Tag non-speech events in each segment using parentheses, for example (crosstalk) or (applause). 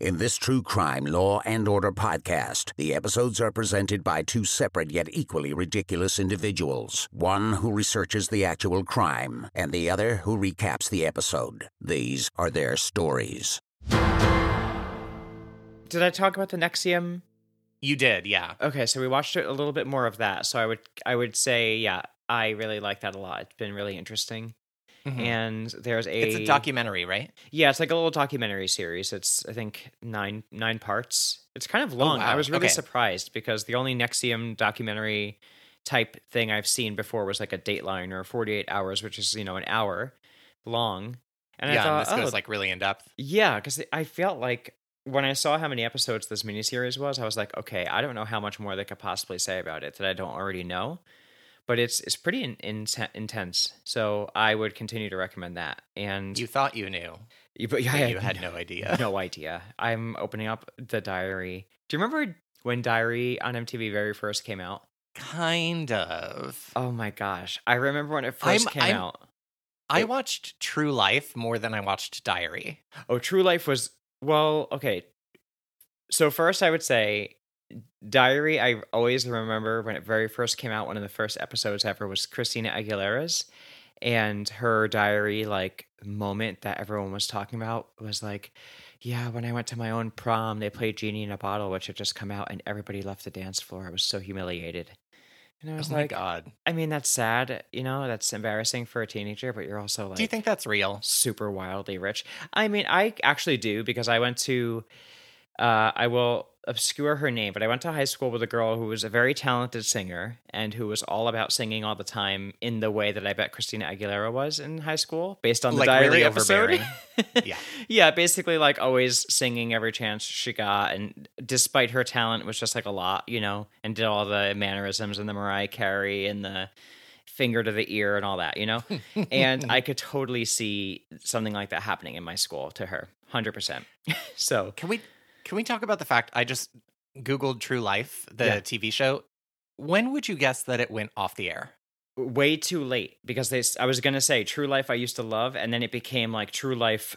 In this true crime, law, and order podcast, the episodes are presented by two separate yet equally ridiculous individuals. One who researches the actual crime, and the other who recaps the episode. These are their stories. Did I talk about the NXIVM? You did, yeah. Okay, so we watched a little bit more of that. So I would I would say, yeah, I really like that a lot. It's been really interesting. Mhm. And there's a it's a documentary, right? Yeah, it's like a little documentary series. It's I think nine nine parts. It's kind of long. I wow. was really Okay. surprised because the only NXIVM documentary type thing I've seen before was like a Dateline or 48 hours, which is you know an hour long. And yeah, I thought, and this oh, goes like really in depth. yeah, because I felt like when I saw how many episodes this miniseries was, I was like, okay, I don't know how much more they could possibly say about it that I don't already know. But it's it's pretty in, in, intense, so I would continue to recommend that. And You thought you knew, you, but yeah, you had no idea. no idea. I'm opening up the diary. Do you remember when Diary on MTV very first came out? Kind of. Oh my gosh, I remember when it 1st I'm- came I'm- out. I it- watched True Life more than I watched Diary. Oh, True Life was well, okay. So first, I would say Diary. I always remember when it very first came out. One of the first episodes ever was Christina Aguilera's, and her diary like moment that everyone was talking about was like, yeah, when I went to my own prom, they played Genie in a Bottle, which had just come out, and everybody left the dance floor. I was so humiliated. And I was oh my like, god. I mean, that's sad, you know, that's embarrassing for a teenager, but you're also like, Do you think that's real? super wildly rich. I mean, I actually do because I went to uh I will obscure her name, but I went to high school with a girl who was a very talented singer and who was all about singing all the time in the way that I bet Christina Aguilera was in high school, based on the Like, diary really episode. (laughs) Yeah. (laughs) yeah, basically like always singing every chance she got, and despite her talent, was just like a lot, you know, and did all the mannerisms and the Mariah Carey and the finger to the ear and all that, you know. (laughs) and I could totally see something like that happening in my school to her, hundred percent. So Can we can we talk about the fact I just googled True Life, the Yeah. TV show. When would you guess that it went off the air? way too late because they. I was gonna say True Life I used to love, and then it became like True Life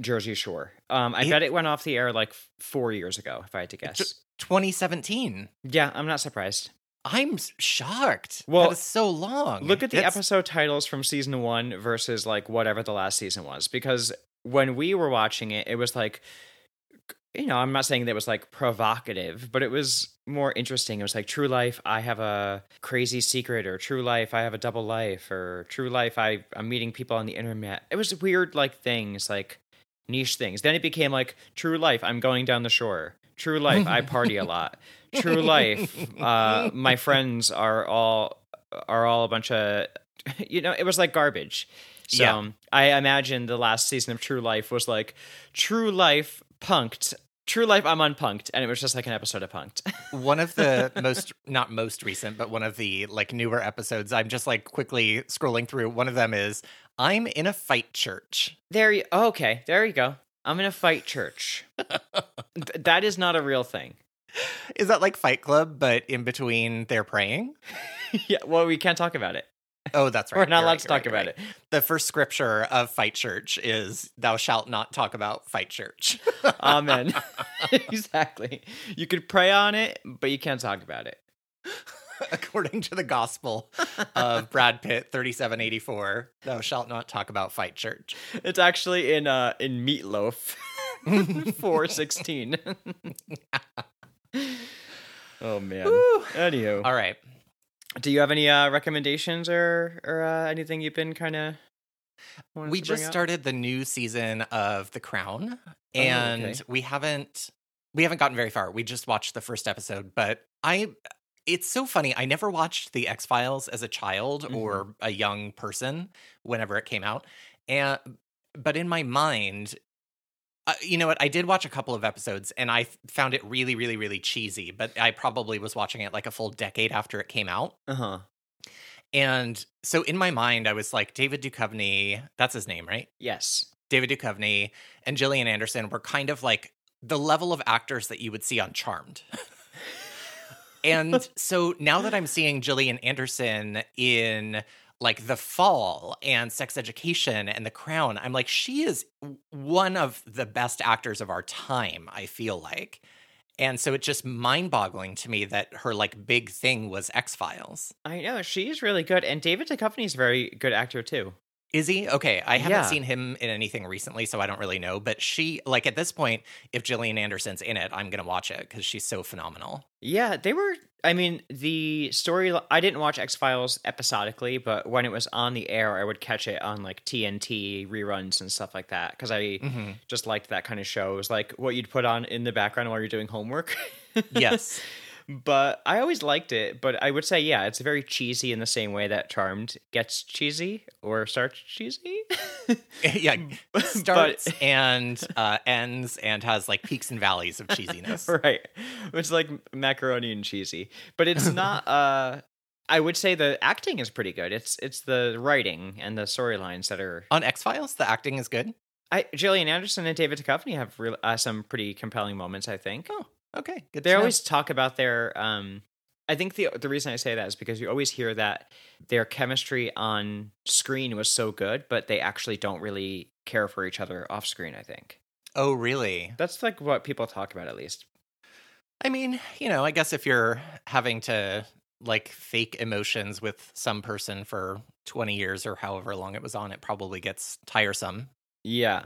Jersey Shore. Um, I It- bet it went off the air like four years ago, if I had to guess. 2017. yeah, I'm not surprised. I'm shocked. Well, that is so long. Look at the It's- episode titles from season one versus like whatever the last season was. Because when we were watching it, it was like, you know, I'm not saying that it was like provocative, but it was more interesting. It was like True Life, I have a crazy secret, or True Life, I have a double life, or True Life, I, I'm meeting people on the internet. It was weird, like things, like niche things. Then it became like True Life, I'm going down the shore. True Life, I party a lot. True Life, (laughs) uh, my friends are all are all a bunch of (laughs) you know it was like garbage so Yeah. i imagine the last season of true life was like true life punked true life i'm unpunked and it was just like an episode of punked (laughs) one of the most not most recent but one of the like newer episodes i'm just like quickly scrolling through. One of them is i'm in a fight church. There you oh, okay there you go. I'm in a fight church. (laughs) Th- that is not a real thing. Is that like fight club but in between they're praying? (laughs) Yeah well we can't talk about it oh that's right we're not You're allowed right, to talk right, about right. it the first scripture of fight church is thou shalt not talk about fight church (laughs) amen (laughs) exactly you could pray on it but you can't talk about it (laughs) according to the gospel of brad pitt 3784 thou shalt not talk about fight church It's actually in uh in Meatloaf. Four sixteen. oh man. Woo. Anywho, all right do you have any uh recommendations or or uh, anything you've been kind of? we just started the new season of the crown and okay. we haven't we haven't gotten very far we just watched the first episode but i it's so funny i never watched the x-files as a child or a young person whenever it came out and but in my mind uh, you know what i did watch a couple of episodes and i found it really really really cheesy but i probably was watching it like a full decade after it came out Uh huh. and so in my mind i was like david Duchovny that's his name right Yes. David Duchovny and Gillian Anderson were kind of like the level of actors that you would see on Charmed. (laughs) and so now that I'm seeing Gillian Anderson in like The Fall and Sex Education and The Crown. I'm like, she is one of the best actors of our time, I feel like. And so it's just mind boggling to me that her like big thing was X Files. I know she's really good, and David Duchovny is a very good actor too. Is he? Okay. I haven't Yeah. seen him in anything recently, so I don't really know. But she, like, at this point, if Gillian Anderson's in it, I'm going to watch it because she's so phenomenal. Yeah, they were. I mean, the story. I didn't watch X Files episodically, but when it was on the air, I would catch it on like TNT reruns and stuff like that because I Mhm. just liked that kind of show. It was like what you'd put on in the background while you're doing homework. Yes. (laughs) but I always liked it. But I would say, yeah, it's very cheesy in the same way that Charmed gets cheesy or starts cheesy. (laughs) yeah. (laughs) But- Starts and uh, ends and has like peaks and valleys of cheesiness. (laughs) right. It's like macaroni and cheesy. But it's not uh I would say the acting is pretty good. It's it's the writing and the storylines that are On X Files, the acting is good. I Gillian Anderson and David Duchovny have real, uh, some pretty compelling moments, I think. Oh, okay. Good. they always talk about their um I think the the reason I say that is because you always hear that their chemistry on screen was so good, but they actually don't really care for each other off screen, I think. Oh, really? That's like what people talk about at least. I mean, you know, I guess if you're having to like fake emotions with some person for 20 years or however long it was on, it probably gets tiresome. Yeah.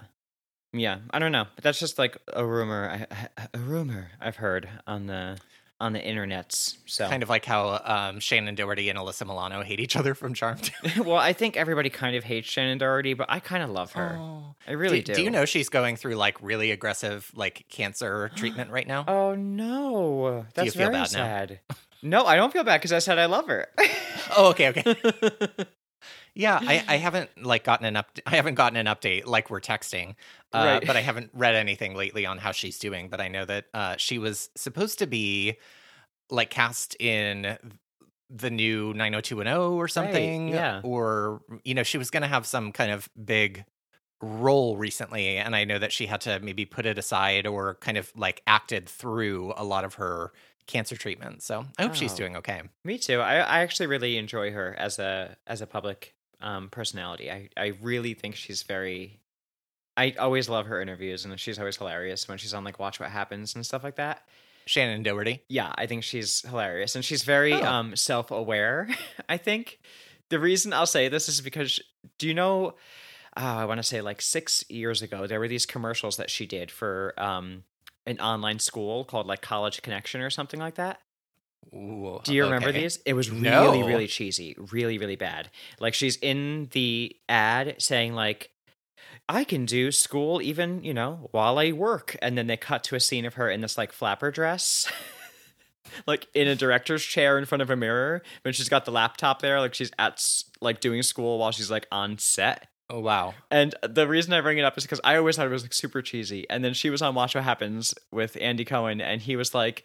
Yeah, I don't know. But that's just like a rumor. I, a rumor I've heard on the on the internets. So Kind of like how um, Shannen Doherty and Alyssa Milano hate each other from Charmed. (laughs) (laughs) well, I think everybody kind of hates Shannen Doherty, but I kind of love her. Oh. I really do. do. you know she's going through like really aggressive like cancer (gasps) treatment right now? Oh no, Do you that's feel very bad now? sad. no, I don't feel bad because I said I love her. Oh, okay, okay. (laughs) Yeah, I, I (laughs) haven't like gotten an up. I haven't gotten an update like we're texting, uh, Right. but I haven't read anything lately on how she's doing. But I know that uh, she was supposed to be like cast in the new 90210 or something. yeah. Or you know, she was going to have some kind of big role recently, and I know that she had to maybe put it aside or kind of like acted through a lot of her cancer treatment. So I hope she's Oh. doing okay. Me too. I, I actually really enjoy her as a as a public um, personality. I, I really think she's very. I always love her interviews, and she's always hilarious when she's on like Watch What Happens and stuff like that. Shannen Doherty. Yeah, I think she's hilarious, and she's very Oh. um, self aware. (laughs) I think the reason I'll say this is because do you know? Uh, I want to say like six years ago, there were these commercials that she did for um, an online school called like College Connection or something like that. Ooh, Do you remember these? It was really, No. really cheesy, really, really bad. Like she's in the ad saying like, "I can do school even you know while I work," and then they cut to a scene of her in this like flapper dress, (laughs) like in a director's chair in front of a mirror, but she's got the laptop there, like she's at like doing school while she's like on set. Oh wow. And the reason I bring it up is because I always thought it was like super cheesy. And then she was on Watch What Happens with Andy Cohen, and he was like,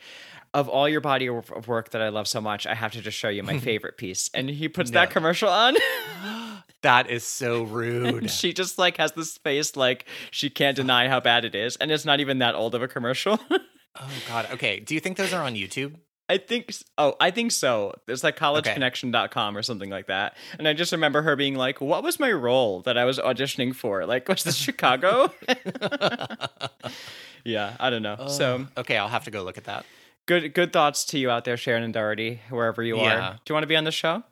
"Of all your body of work that I love so much, I have to just show you my (laughs) favorite piece." And he puts that commercial on, (gasps) That is so rude. and she just like has this face like she can't deny how bad it is, and it's not even that old of a commercial. (laughs) oh god. Okay. Do you think those are on YouTube? I think oh, I think so. It's like collegeconnection.com or something like that. And I just remember her being like, "What was my role that I was auditioning for? Like was this Chicago?" (laughs) (laughs) yeah, I don't know. Uh, so, okay, I'll have to go look at that. good good thoughts to you out there, Shannen Doherty, wherever you Yeah. are. Do you want to be on the show?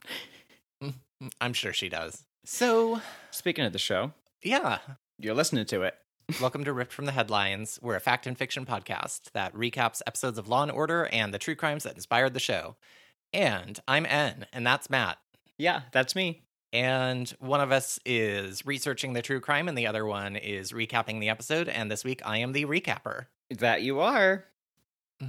Mm, mm, I'm sure she does. So, Speaking of the show, yeah. you're listening to it. Welcome to Ripped from the Headlines. We're a fact and fiction podcast that recaps episodes of Law and Order and the true crimes that inspired the show. And I'm N, and that's Matt. Yeah, that's me. And one of us is researching the true crime, and the other one is recapping the episode. And this week, I am the recapper. That you are. (laughs)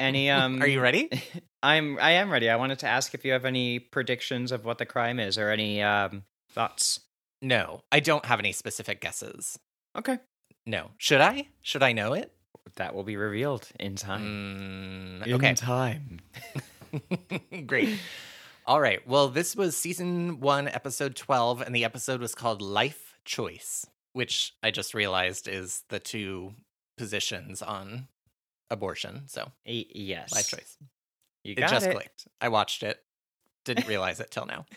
Any um Are you ready? (laughs) I'm I am ready. I wanted to ask if you have any predictions of what the crime is or any um thoughts. No, I don't have any specific guesses. Okay. No. Should I? Should I know it? That will be revealed in time. Mm, okay. time. (laughs) Great. All right. Well, this was season one, episode 12, and the episode was called Life Choice, which I just realized is the two positions on abortion. So, yes. life choice. You It just it. clicked. I watched it, didn't realize it till now. (laughs)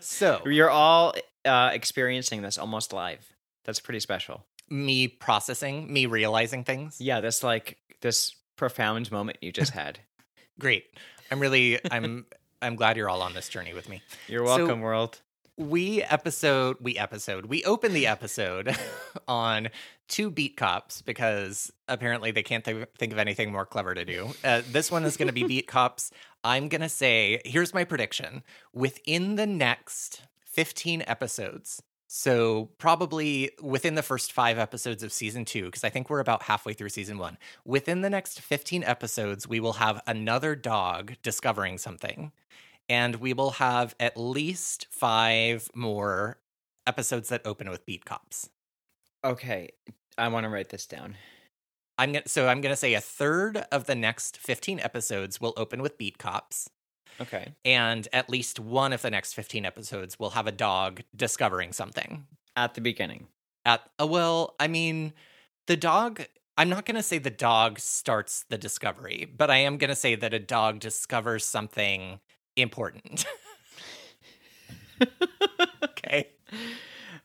So You're all uh, experiencing this almost live. That's pretty special. Me processing, me realizing things. Yeah, this like this profound moment you just had. (laughs) Great. I'm really I'm I'm glad you're all on this journey with me. You're So- welcome, world. We episode we episode we open the episode (laughs) on two beat cops because apparently they can't th- think of anything more clever to do. Uh, this one is going to be beat (laughs) cops. I'm going to say here's my prediction: within the next 15 episodes. So probably within the first five episodes of season two, because I think we're about halfway through season one. Within the next 15 episodes, we will have another dog discovering something and we will have at least five more episodes that open with beat cops. Okay, I want to write this down. I'm gonna so I'm gonna say a third of the next 15 episodes will open with beat cops, Okay. and at least one of the next 15 episodes will have a dog discovering something. At the beginning. At uh, well, I mean, the dog. I'm not gonna say the dog starts the discovery, but I am gonna say that a dog discovers something important. (laughs) okay.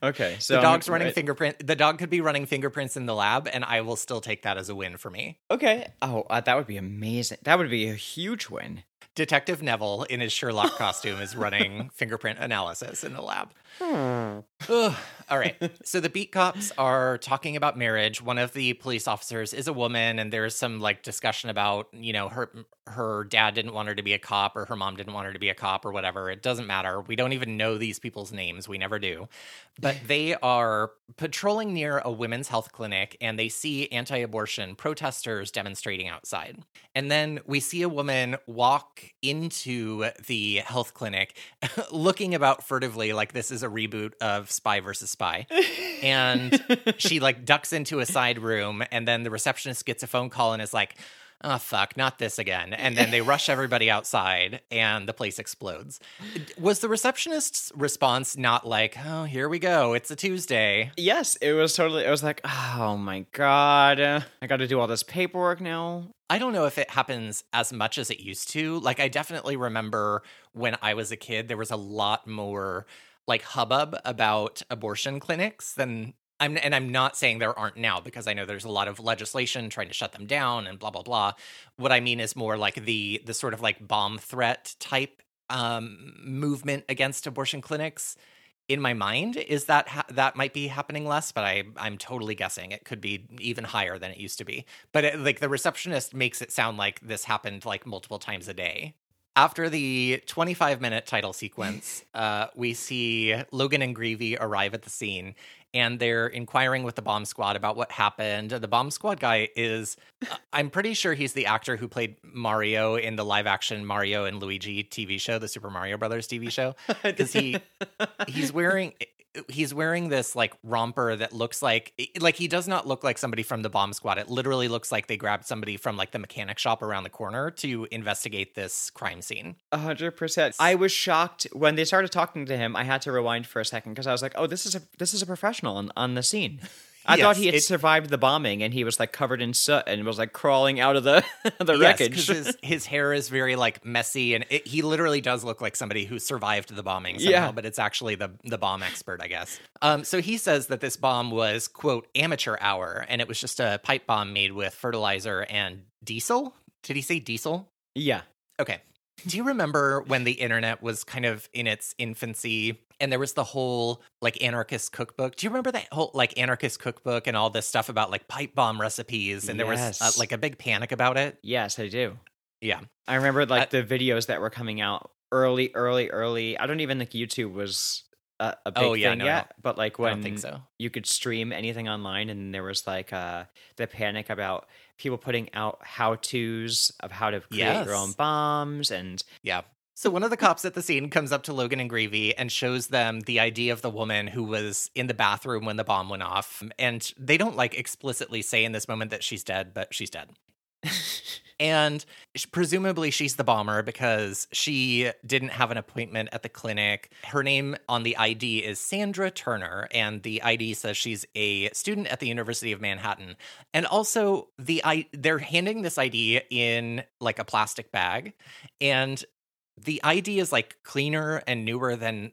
Okay. So the dog's running right- fingerprint. The dog could be running fingerprints in the lab, and I will still take that as a win for me. Okay. Oh, uh, that would be amazing. That would be a huge win. Detective Neville in his Sherlock costume is running fingerprint analysis in the lab. All right. So the beat cops are talking about marriage. One of the police officers is a woman, and there's some like discussion about, you know, her her dad didn't want her to be a cop or her mom didn't want her to be a cop or whatever. It doesn't matter. We don't even know these people's names. We never do. But they are patrolling near a women's health clinic and they see anti-abortion protesters demonstrating outside. And then we see a woman walk into the health clinic (laughs) looking about furtively like this is a reboot of Spy versus Spy. (laughs) And she like ducks into a side room and then the receptionist gets a phone call and is like, Oh fuck, not this again. And then they rush everybody outside and the place explodes. Was the receptionist's response not like, "Oh, here we go. It's a Tuesday." Yes, it was totally. I was like, oh my god, I got to do all this paperwork now. I don't know if it happens as much as it used to. Like I definitely remember when I was a kid there was a lot more like hubbub about abortion clinics than I'm and I'm not saying there aren't now because I know there's a lot of legislation trying to shut them down and blah blah blah. What I mean is more like the the sort of like bomb threat type um movement against abortion clinics. In my mind is that ha- that might be happening less but i i'm totally guessing it could be even higher than it used to be. But it, like the receptionist makes it sound like this happened like multiple times a day after the 25 minute title sequence uh, we see logan and greevey arrive at the scene and they're inquiring with the bomb squad about what happened. The bomb squad guy is i'm pretty sure he's the actor who played mario in the live action mario and luigi tv show the super mario brothers tv show (laughs) because he he's wearing he's wearing this like romper that looks like like he does not look like somebody from the bomb squad it literally looks like they grabbed somebody from like the mechanic shop around the corner to investigate this crime scene A hundred percent. I was shocked when they started talking to him. I had to rewind for a second because I was like, "Oh, this is a this is a professional on, on the scene." I thought he had it- survived the bombing and he was like covered in soot and was like crawling out of the (laughs) the Yes, wreckage. his, his hair is very like messy and it, he literally does look like somebody who survived the bombing somehow, Yeah. but it's actually the the bomb expert, I guess. Um, so he says that this bomb was quote amateur hour and it was just a pipe bomb made with fertilizer and diesel. Did he say diesel? yeah. Okay. Do you remember when the internet was kind of in its infancy and there was the whole like anarchist cookbook? Do you remember that whole like anarchist cookbook and all this stuff about like pipe bomb recipes and there was uh, like a big panic about it? Yes, I do. Yeah. I remember like I- the videos that were coming out early, early, early. I don't even think YouTube was a, a big Oh, yeah, thing no, yet. But like I when don't think so. you could stream anything online, and there was like uh, the panic about people putting out how tos of how to create your own bombs, and Yeah. So one of the cops at the scene comes up to Logan and Greevey and shows them the ID of the woman who was in the bathroom when the bomb went off. And they don't like explicitly say in this moment that she's dead, but she's dead. (laughs) And presumably she's the bomber because she didn't have an appointment at the clinic. Her name on the ID is Sandra Turner, and the ID says she's a student at the University of Manhattan. And also, the I they're handing this ID in like a plastic bag, and the ID is like cleaner and newer than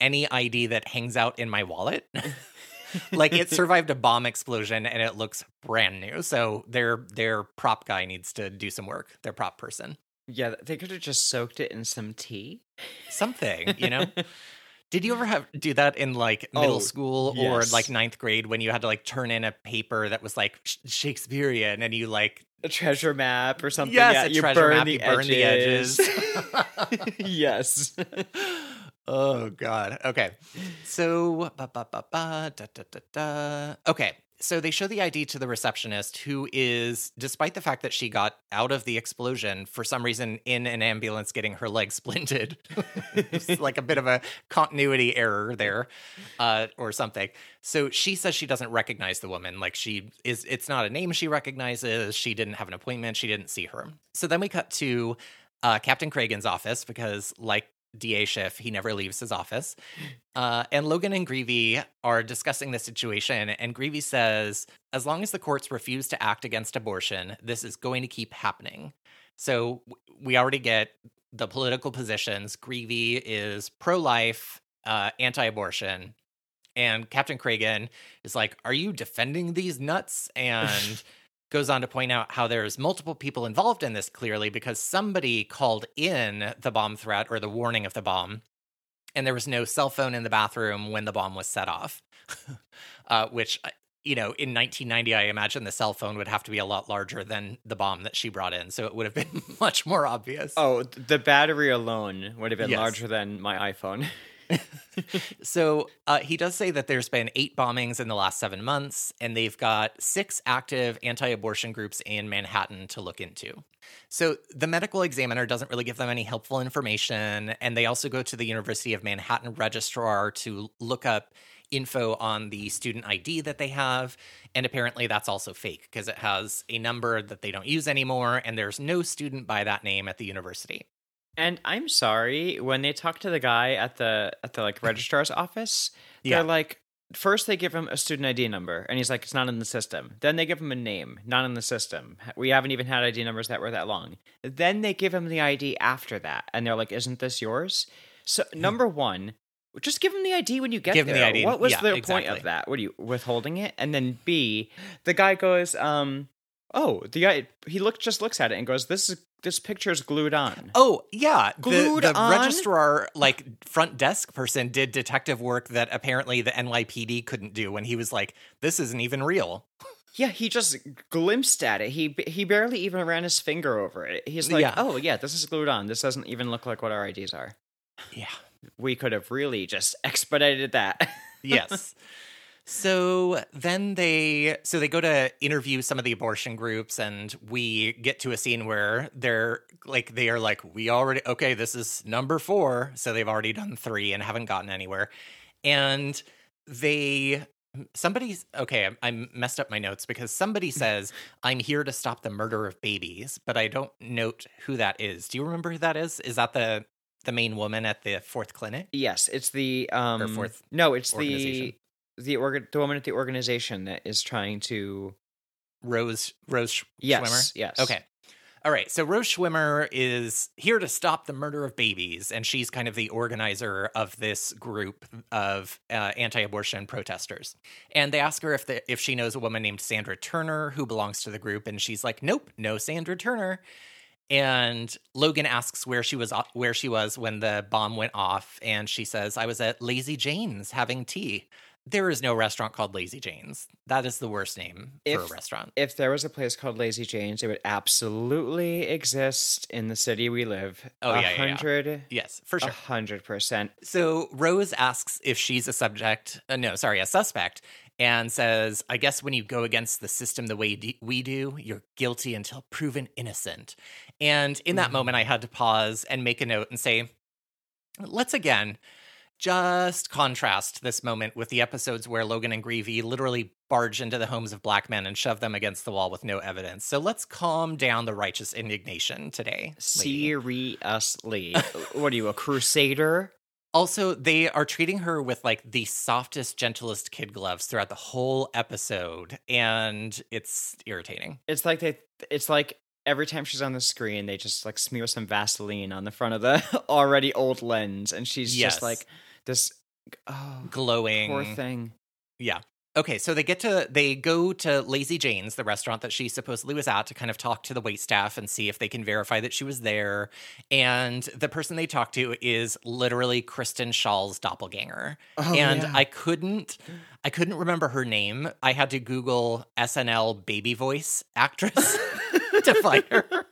any ID that hangs out in my wallet. (laughs) like it (laughs) survived a bomb explosion and it looks brand new. So their their prop guy needs to do some work. Their prop person. Yeah, they could have just soaked it in some tea. Something, you know? (laughs) Did you ever have do that in like middle Oh, school or yes. like ninth grade when you had to like turn in a paper that was like Sh- Shakespearean and you like a treasure map or something. Yes, yeah, you burn map, the you burn the edges. edges. (laughs) (laughs) yes. oh god. Okay. So ba, ba, ba, ba, da, da, da, da. Okay. So they show the ID to the receptionist who is despite the fact that she got out of the explosion for some reason in an ambulance getting her leg splinted. (laughs) it's like a bit of a continuity error there uh or something. So she says she doesn't recognize the woman like she is it's not a name she recognizes. She didn't have an appointment, she didn't see her. So then we cut to uh, Captain Cragen's office because, like DA Schiff, he never leaves his office. Uh, and Logan and Greevey are discussing the situation, and Greevey says, as long as the courts refuse to act against abortion, this is going to keep happening. So we already get the political positions. Greevey is pro life, uh, anti abortion. And Captain Cragen is like, Are you defending these nuts? (laughs) And goes on to point out how there's multiple people involved in this clearly because somebody called in the bomb threat or the warning of the bomb and there was no cell phone in the bathroom when the bomb was set off (laughs) uh, which uh, you know in 1990 i imagine the cell phone would have to be a lot larger than the bomb that she brought in so it would have been (laughs) much more obvious Oh, the battery alone would have been Yes. larger than my iPhone. (laughs) (laughs) So uh, he does say that there's been eight bombings in the last seven months, and they've got six active anti abortion groups in Manhattan to look into. So the medical examiner doesn't really give them any helpful information. And they also go to the University of Manhattan registrar to look up info on the student ID that they have. And apparently that's also fake because it has a number that they don't use anymore. And there's no student by that name at the university. And I'm sorry, when they talk to the guy at the at the like registrar's office, (laughs) they're like first they give him a student ID number and he's like it's not in the system. Then they give him a name, not in the system. We haven't even had ID numbers that were that long. Then they give him the ID after that and they're like isn't this yours? So number 1, just give him the ID when you get Give him there. the ID. What was Yeah, the point of that? What are you withholding it? And then B, the guy goes um Oh, the guy he look just looks at it and goes, "This is this picture is glued on." Oh yeah, the, Glued the on? registrar, like front desk person, did detective work that apparently the NYPD couldn't do. When he was like, "This isn't even real." Yeah, he just glimpsed at it. He he barely even ran his finger over it. He's like, Yeah. "Oh yeah, this is glued on. This doesn't even look like what our IDs are." Yeah. We could have really just expedited that. (laughs) Yes. So then they so they go to interview some of the abortion groups and we get to a scene where they're like they are like we already okay this is number 4 so they've already done 3 and haven't gotten anywhere. And they somebody's okay I, I messed up my notes because somebody (laughs) says i'm here to stop the murder of babies but i don't note who that is. Do you remember who that is? Is that the the main woman at the fourth clinic? Yes, it's the um fourth No, it's the the organ the woman at the organization that is trying to rose rose Sch- Yes, schwimmer yes. okay all right so rose schwimmer is here to stop the murder of babies and she's kind of the organizer of this group of uh, anti-abortion protesters and they ask her if the, if she knows a woman named sandra turner who belongs to the group and she's like nope no sandra turner and Logan asks where she was uh, where she was when the bomb went off and she says I was at Lazy Jane's having tea. There is no restaurant called Lazy Jane's. That is the worst name for a restaurant. if there was a place called Lazy Jane's, it would absolutely exist in the city we live. Oh, yeah, yeah, yeah. hundred, Yes, for a sure. hundred percent. So Rose asks if she's a subject, uh, no, sorry, a suspect, and says, I guess when you go against the system the way we do, you're guilty until proven innocent. And in that Mhm. moment, I had to pause and make a note and say, let's again just contrast this moment with the episodes where Logan and Greevey literally barge into the homes of black men and shove them against the wall with no evidence. So let's calm down the righteous indignation today. lady. Seriously, (laughs) what are you, a crusader? Also, they are treating her with like the softest, gentlest kid gloves throughout the whole episode, and it's irritating. It's like they. It's like every time she's on the screen, they just like smear some Vaseline on the front of the (laughs) already old lens, and she's Yes. just like this. Oh, glowing. poor thing. Yeah. Okay, so they get to they go to Lazy Jane's, the restaurant that she supposedly was at, to kind of talk to the wait staff and see if they can verify that she was there. And the person they talk to is literally Kristen Shaw's doppelganger. Oh, and yeah. I couldn't I couldn't remember her name. I had to Google SNL baby voice actress (laughs) to find her.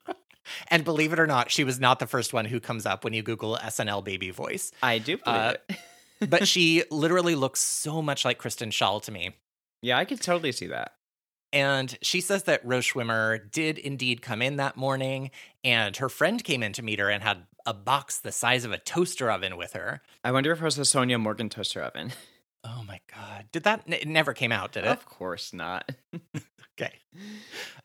And believe it or not, she was not the first one who comes up when you Google SNL baby voice. I do believe Uh, it. (laughs) But she literally looks so much like Kristen Shaw to me. Yeah, I could totally see that. And she says that Rose Schwimmer did indeed come in that morning, and her friend came in to meet her and had a box the size of a toaster oven with her. I wonder if it was the Sonja Morgan toaster oven. Oh my God. Did that? It never came out, did it? Of course not. (laughs) Okay.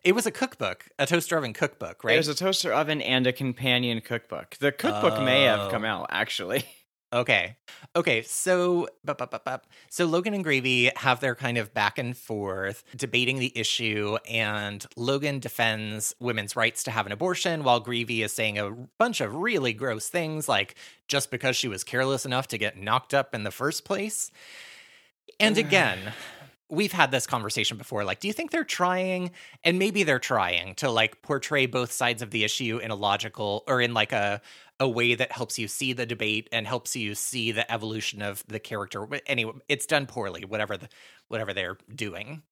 It was a cookbook, a toaster oven cookbook, right? It was a toaster oven and a companion cookbook. The cookbook may have oh. come Oh. out actually. (laughs) Okay. Okay. So, bup, bup, bup. so Logan and Gravy have their kind of back and forth debating the issue, and Logan defends women's rights to have an abortion, while Gravy is saying a bunch of really gross things, like just because she was careless enough to get knocked up in the first place. And again, we've had this conversation before. Like, do you think they're trying, and maybe they're trying to like portray both sides of the issue in a logical or in like a a way that helps you see the debate and helps you see the evolution of the character. Anyway, it's done poorly, whatever the whatever they're doing.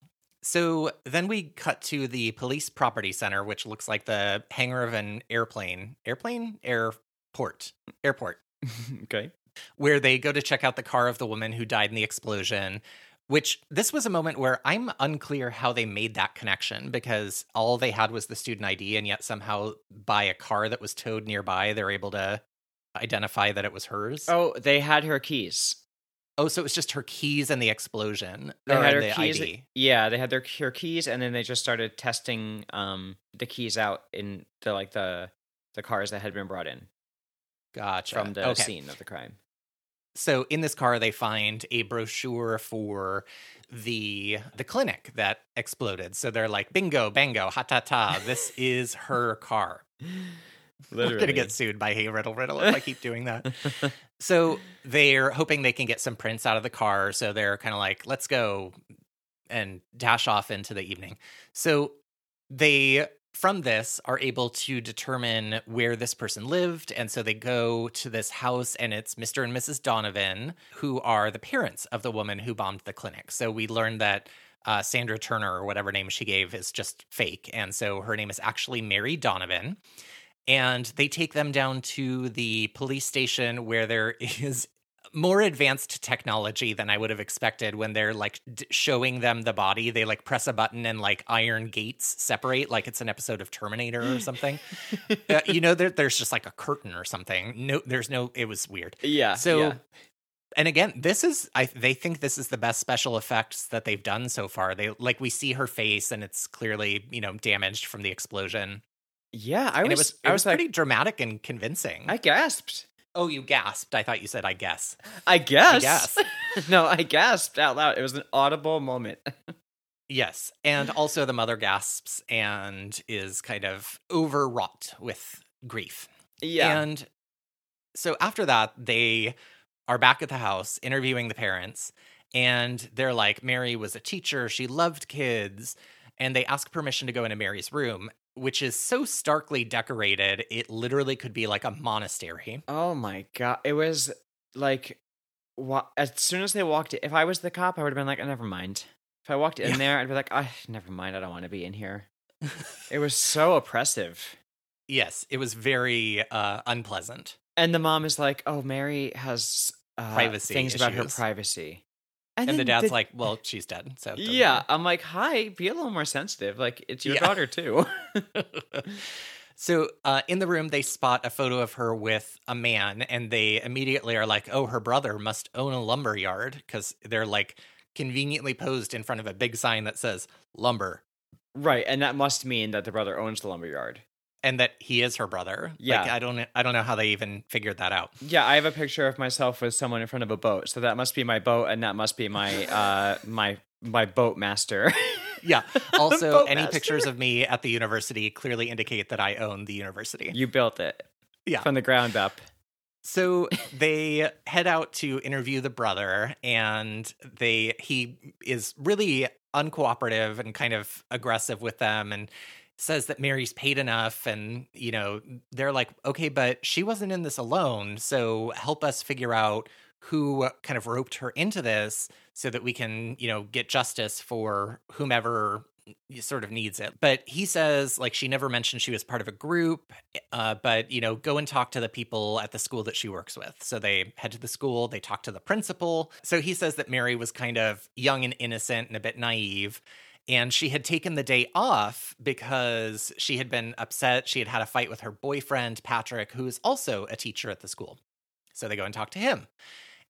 So then we cut to the police property center, which looks like the hangar of an airplane, airplane, airport, airport, (laughs) okay. where they go to check out the car of the woman who died in the explosion. Which this was a moment where I'm unclear how they made that connection because all they had was the student ID, and yet somehow by a car that was towed nearby, they're able to identify that it was hers. Oh, they had her keys. Oh, so it was just her keys and the explosion. They had her the keys. ID. Yeah, they had their her keys, and then they just started testing um the keys out in the like the the cars that had been brought in Gotcha. from the okay. scene of the crime. So in this car, they find a brochure for the the clinic that exploded. So they're like, bingo, bango, ha ta ta. This is her car. (laughs) Literally, I'm gonna get sued by Hey Riddle Riddle if I keep doing that. so they're hoping they can get some prints out of the car. So they're kind of like, let's go and dash off into the evening. So they from this are able to determine where this person lived and so they go to this house and it's Mr. and Mrs. Donovan who are the parents of the woman who bombed the clinic. So we learned that uh, Sandra Turner or whatever name she gave is just fake and so her name is actually Mary Donovan and they take them down to the police station where there (laughs) is more advanced technology than I would have expected when they're like d- showing them the body. They like press a button and like iron gates separate, like it's an episode of Terminator or something. (laughs) uh, you know, there, there's just like a curtain or something. No, there's no. It was weird. Yeah. So, yeah. and again, this is I they think this is the best special effects that they've done so far. They like we see her face and it's clearly you know damaged from the explosion. yeah, I and was, it was it I was was like, pretty dramatic and convincing. I gasped. Oh, you gasped. I thought you said I guess. I guess. guess. (laughs) no, I gasped out loud. It was an audible moment. (laughs) Yes. And also the mother gasps and is kind of overwrought with grief. yeah. And so after that, they are back at the house interviewing the parents. And they're like, Mary was a teacher. She loved kids. And they ask permission to go into Mary's room, which is so starkly decorated, it literally could be like a monastery. Oh my god! It was like, wa- as soon as they walked, in, if I was the cop, I would have been like, oh, "Never mind." If I walked in Yeah. there, I'd be like, "Ah, never mind. I don't want to be in here." (laughs) it was so oppressive. Yes, it was very uh, unpleasant. And the mom is like, "Oh, Mary has uh, Privacy things about her issues. Privacy." And, the dad's like, well, she's dead. So "Yeah." I'm like, "Hi, be a little more sensitive. Like, it's your Yeah. daughter too." (laughs) so uh, in the room, they spot a photo of her with a man, and they immediately are like, "Oh, her brother must own a lumber yard," because they're like conveniently posed in front of a big sign that says "lumber," right, and that must mean that the brother owns the lumberyard. And that he is her brother. Yeah. like, I don't, I don't know how they even figured that out. Yeah, I have a picture of myself with someone in front of a boat, so that must be my boat, and that must be my uh my my boat master. Yeah. (laughs) Also, any master. pictures of me at the university clearly indicate that I own the university. You built it Yeah. from the ground up. So they head out to interview the brother, and they he is really uncooperative and kind of aggressive with them, and says that Mary's paid enough, and you know they're like, okay, but she wasn't in this alone, so help us figure out who kind of roped her into this, so that we can you know get justice for whomever sort of needs it. But he says like she never mentioned she was part of a group, uh, but you know go and talk to the people at the school that she works with. So they head to the school, they talk to the principal. So he says that Mary was kind of young and innocent and a bit naive. And she had taken the day off because she had been upset. She had had a fight with her boyfriend, Patrick, who is also a teacher at the school. So they go and talk to him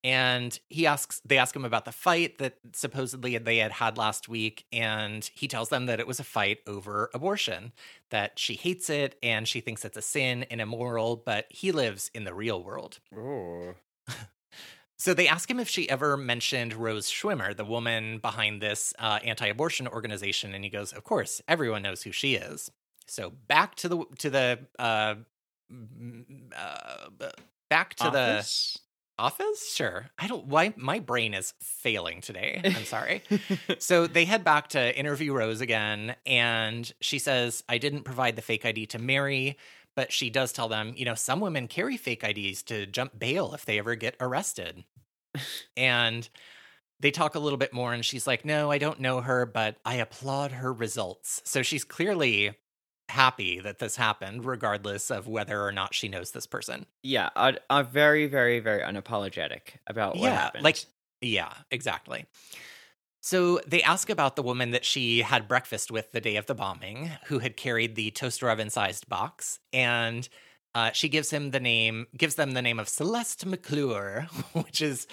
and he asks they ask him about the fight that supposedly they had had last week and he tells them that it was a fight over abortion that she hates it and she thinks it's a sin and immoral but he lives in the real world Ooh. (laughs) so they ask him if she ever mentioned rose schwimmer the woman behind this uh, anti-abortion organization and he goes of course everyone knows who she is. So back to the to the uh, mm, uh back to the Office? office? Sure. I don't why my brain is failing today. I'm sorry. (laughs) So they head back to interview rose again and she says i didn't provide the fake id to mary but she does tell them you know some women carry fake ids to jump bail if they ever get arrested and they talk a little bit more and she's like no i don't know her but i applaud her results so she's clearly happy that this happened regardless of whether or not she knows this person yeah, a, a very, very, very unapologetic about what Yeah, happened. like- Yeah, exactly. So they ask about the woman that she had breakfast with the day of the bombing, who had carried the toaster oven sized box. And uh, she gives him the name, gives them the name of Celeste McClure, (laughs) which is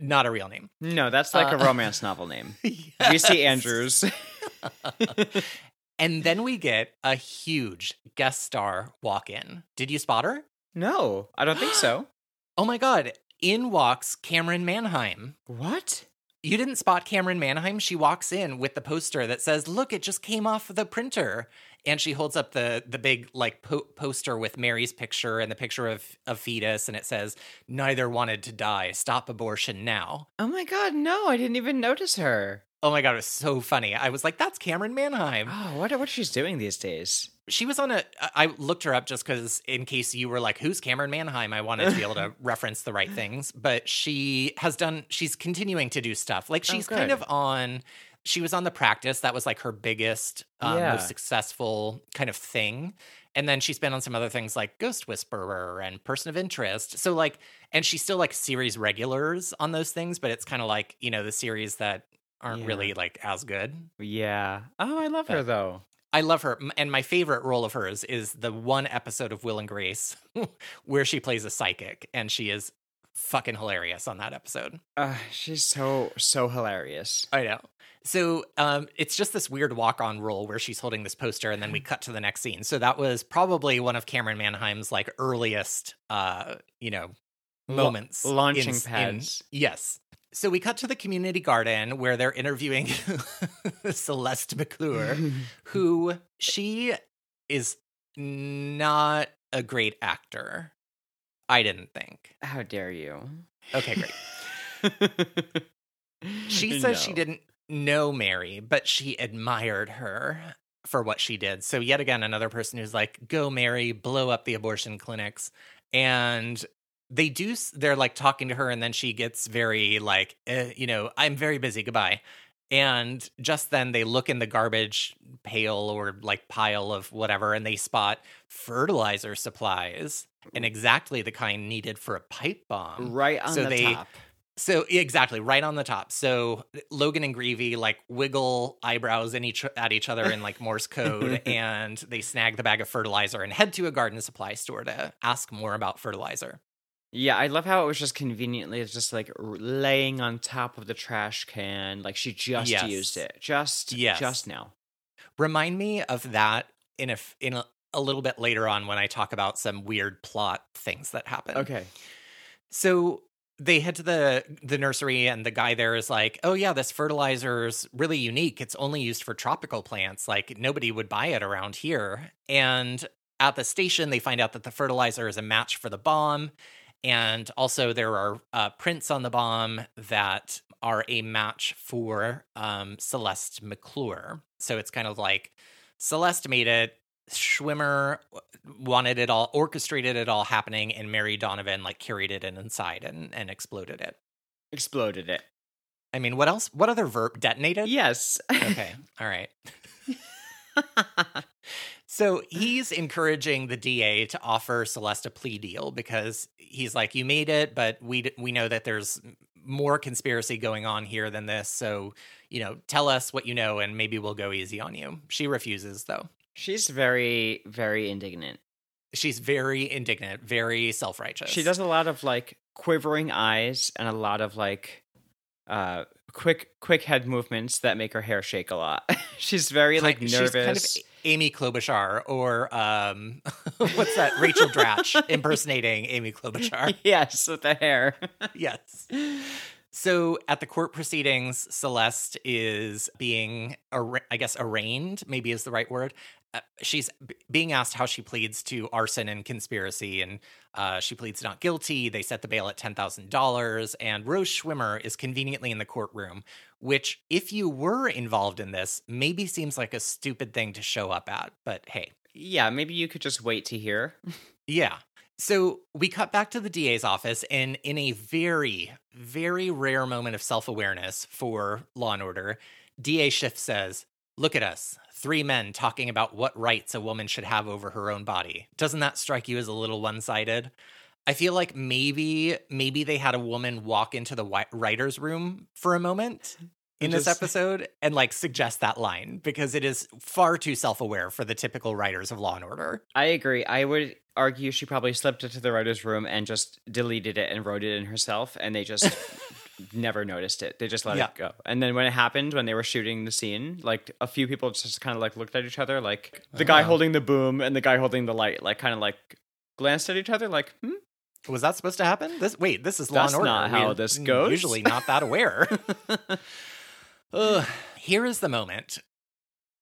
not a real name. no, that's like a Uh, romance novel name. (laughs) Yes. Andrews. (laughs) And then we get a huge guest star walk in. Did you spot her? no, I don't think so. (gasps) Oh my God. In walks Camryn Manheim. What? You didn't spot Camryn Manheim? She walks in with the poster that says, "Look, it just came off the printer." And she holds up the the big like po- poster with Mary's picture and the picture of a fetus and it says, "Neither wanted to die. Stop abortion now." Oh my god, no, I didn't even notice her. Oh my god, it was so funny. I was like, "That's Camryn Manheim." (gasps) Oh, what what she's doing these days? She was on a I looked her up just cuz in case you were like, "Who's Camryn Manheim?" I wanted to be able to (laughs) reference the right things, but she has done she's continuing to do stuff. Like Oh, she's kind of on she was on the practice that was like her biggest um, Yeah. most successful kind of thing and then she's been on some other things like ghost whisperer and person of interest so like and she's still like series regulars on those things but it's kind of like you know the series that aren't Yeah. really like as good Yeah. Oh, I love her though. I love her. And my favorite role of hers is the one episode of Will and Grace (laughs) where she plays a psychic and she is fucking hilarious on that episode. Uh, she's so so hilarious. I know. So um, it's just this weird walk on role where she's holding this poster and then we (laughs) cut to the next scene. So that was probably one of Camryn Manheim's like earliest, uh, you know, moments. in- launching in- pads. yes. So we cut to the community garden where they're interviewing (laughs) Celeste McClure, (laughs) who she is not a great actor. I didn't think. How dare you? Okay, great. (laughs) She says she didn't know Mary, but she admired her for what she did. So yet again, another person who's like, "Go, Mary, blow up the abortion clinics," and they do. They're like talking to her, and then she gets very like, eh, you know, I'm very busy. Goodbye. And just then they look in the garbage pail or like pile of whatever, and they spot fertilizer supplies and exactly the kind needed for a pipe bomb. Right on so the they- top. So exactly, right on the top. So Logan and Greevey like wiggle eyebrows in each at each other in like Morse code, (laughs) and they snag the bag of fertilizer and head to a garden supply store to ask more about fertilizer. Yeah, I love how it was just conveniently just like laying on top of the trash can, like she just Yes. used it, just Yes. just now. Remind me of that in a in a, a little bit later on when I talk about some weird plot things that happen. Okay. So they head to the the nursery and the guy there is like oh yeah this fertilizer is really unique it's only used for tropical plants like nobody would buy it around here and at the station they find out that the fertilizer is a match for the bomb and also there are uh, prints on the bomb that are a match for um, celeste mcclure so it's kind of like celeste made it Schwimmer wanted it all orchestrated it all happening and Mary Donovan like carried it in inside and, and exploded it. Exploded it. I mean, what else? What other verb detonated? Yes. (laughs) Okay. All right. (laughs) so he's encouraging the DA to offer Celeste a plea deal because he's like, "You made it, but we we know that there's more conspiracy going on here than this. So you know, tell us what you know, and maybe we'll go easy on you." She refuses, though. She's very, very indignant. She's very indignant, very self righteous. She does a lot of like quivering eyes and a lot of like uh quick quick head movements that make her hair shake a lot. (laughs) she's very like nervous. She's kind of Amy Klobuchar or um (laughs) what's that? Rachel Dratch (laughs) impersonating Amy Klobuchar. (laughs) Yes, with the hair. yes. So at the court proceedings, Celeste is being, ar- I guess, arraigned, maybe is the right word, uh, she's b- being asked how she pleads to arson and conspiracy, and uh, she pleads not guilty. They set the bail at ten thousand dollars, and Rose Schwimmer is conveniently in the courtroom. Which, if you were involved in this, maybe seems like a stupid thing to show up at. But hey, yeah, maybe you could just wait to hear. (laughs) yeah. So we cut back to the DA's office, and in a very, very rare moment of self awareness for Law and Order, DA Schiff says, Look at us, three men talking about what rights a woman should have over her own body. Doesn't that strike you as a little one-sided? I feel like maybe maybe they had a woman walk into the writers room for a moment in Just, this episode and like suggest that line because it is far too self-aware for the typical writers of Law and Order. I agree. I would argue she probably slipped into the writers room and just deleted it and wrote it in herself and they just (laughs) never noticed it. They just let yeah. it go. And then when it happened, when they were shooting the scene, like a few people just kind of like looked at each other, like the guy uh-huh. holding the boom and the guy holding the light, like kind of like glanced at each other, like, hmm. Was that supposed to happen? This wait, this is Law That's and Order. not how We're this hmm, goes. Usually not that aware. (laughs) (laughs) Ugh. Here is the moment.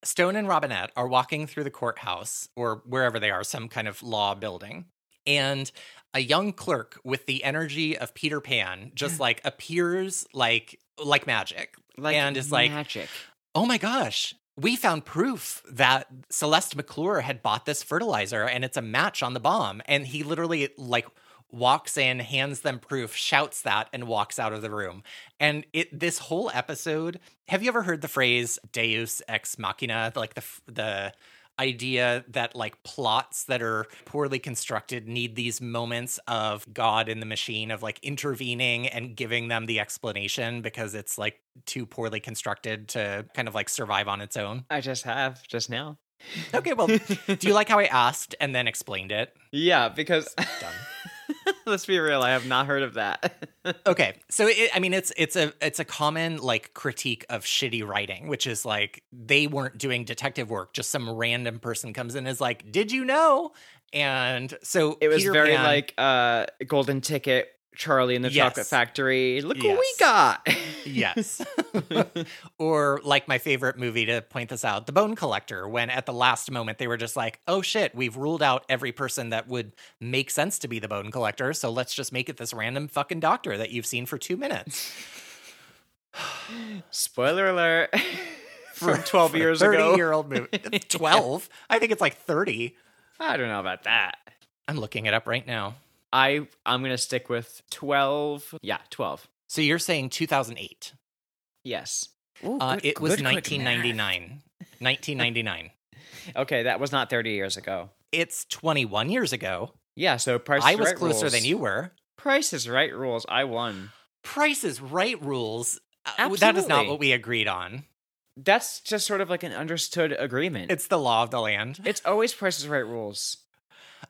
Stone and Robinette are walking through the courthouse or wherever they are, some kind of law building. And a young clerk with the energy of Peter Pan just (gasps) like appears like like magic. Like and is like magic. Oh my gosh. We found proof that Celeste McClure had bought this fertilizer and it's a match on the bomb. And he literally like walks in, hands them proof, shouts that, and walks out of the room. And it this whole episode, have you ever heard the phrase Deus ex machina? Like the the idea that like plots that are poorly constructed need these moments of God in the machine of like intervening and giving them the explanation because it's like too poorly constructed to kind of like survive on its own. I just have just now. Okay, well, (laughs) do you like how I asked and then explained it? Yeah, because. (laughs) (laughs) Let's be real. I have not heard of that. (laughs) okay, so it, I mean, it's it's a it's a common like critique of shitty writing, which is like they weren't doing detective work. Just some random person comes in and is like, "Did you know?" And so it was Peter very Pan, like uh, Golden Ticket Charlie in the yes. Chocolate Factory. Look yes. what we got. yes. (laughs) or like my favorite movie to point this out, The Bone Collector, when at the last moment they were just like, oh shit, we've ruled out every person that would make sense to be the Bone Collector. So let's just make it this random fucking doctor that you've seen for two minutes. (sighs) Spoiler alert. (laughs) From 12 for years 30 ago. 30 year old movie. (laughs) 12? I think it's like 30. I don't know about that. I'm looking it up right now. I I'm gonna stick with twelve. Yeah, twelve. So you're saying 2008? Yes. Ooh, uh, it was 1999. 1999. (laughs) okay, that was not 30 years ago. It's 21 years ago. Yeah, so Price. I was right closer rules. than you were. Price is Right rules. I won. Price is Right rules. Absolutely. Uh, that is not what we agreed on. That's just sort of like an understood agreement. It's the law of the land. It's always Price is Right rules.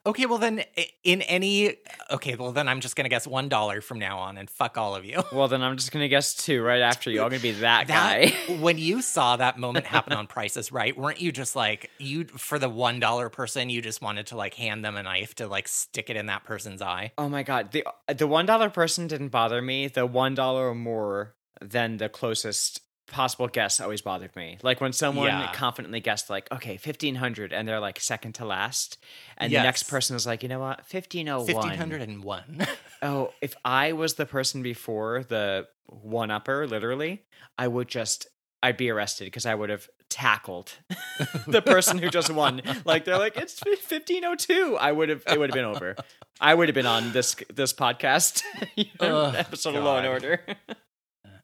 Okay, well then in any okay, well then I'm just gonna guess one dollar from now on and fuck all of you. (laughs) Well, then I'm just gonna guess two right after you. I'm gonna be that, That guy. (laughs) when you saw that moment happen on Prices Right, weren't you just like you for the one dollar person, you just wanted to like hand them a knife to like stick it in that person's eye? Oh my god, the the one dollar person didn't bother me. The one dollar or more than the closest possible guess always bothered me. Like when someone Yeah. confidently guessed like, okay, fifteen hundred, and they're like second to last, and the next person is like, you know what, fifteen oh Fifteen one. hundred and one. (laughs) Oh, if I was the person before the one upper, literally, I would just I'd be arrested because I would have tackled (laughs) the person who just won. Like they're like, it's fifteen oh two. I would have it would have been over. I would have been on this this podcast (laughs) you know, episode of Law and Order.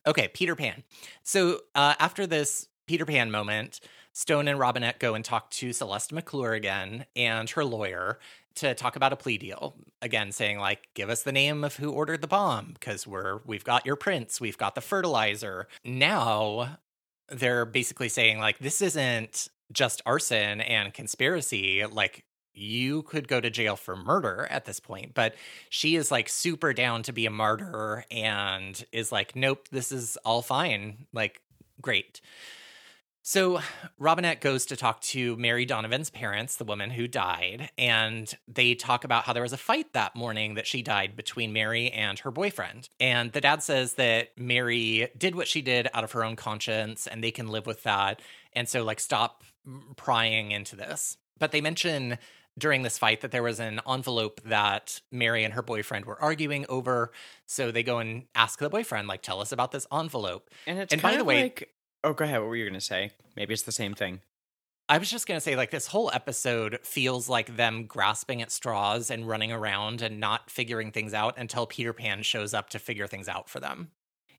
Okay, Peter Pan. So uh, after this Peter Pan moment, Stone and Robinette go and talk to Celeste McClure again and her lawyer to talk about a plea deal. Again, saying like, give us the name of who ordered the bomb because we're we've got your prints, we've got the fertilizer. Now they're basically saying like, this isn't just arson and conspiracy. Like you could go to jail for murder at this point, but she is like super down to be a martyr and is like, nope, this is all fine. Like, great. So Robinette goes to talk to Mary Donovan's parents, the woman who died, and they talk about how there was a fight that morning that she died between Mary and her boyfriend. And the dad says that Mary did what she did out of her own conscience and they can live with that. And so, like, stop prying into this. But they mention during this fight that there was an envelope that Mary and her boyfriend were arguing over. So they go and ask the boyfriend, like, tell us about this envelope. And it's And kind by the way- like Oh, go ahead. What were you gonna say? Maybe it's the same thing. I was just going to say, like, this whole episode feels like them grasping at straws and running around and not figuring things out until Peter Pan shows up to figure things out for them.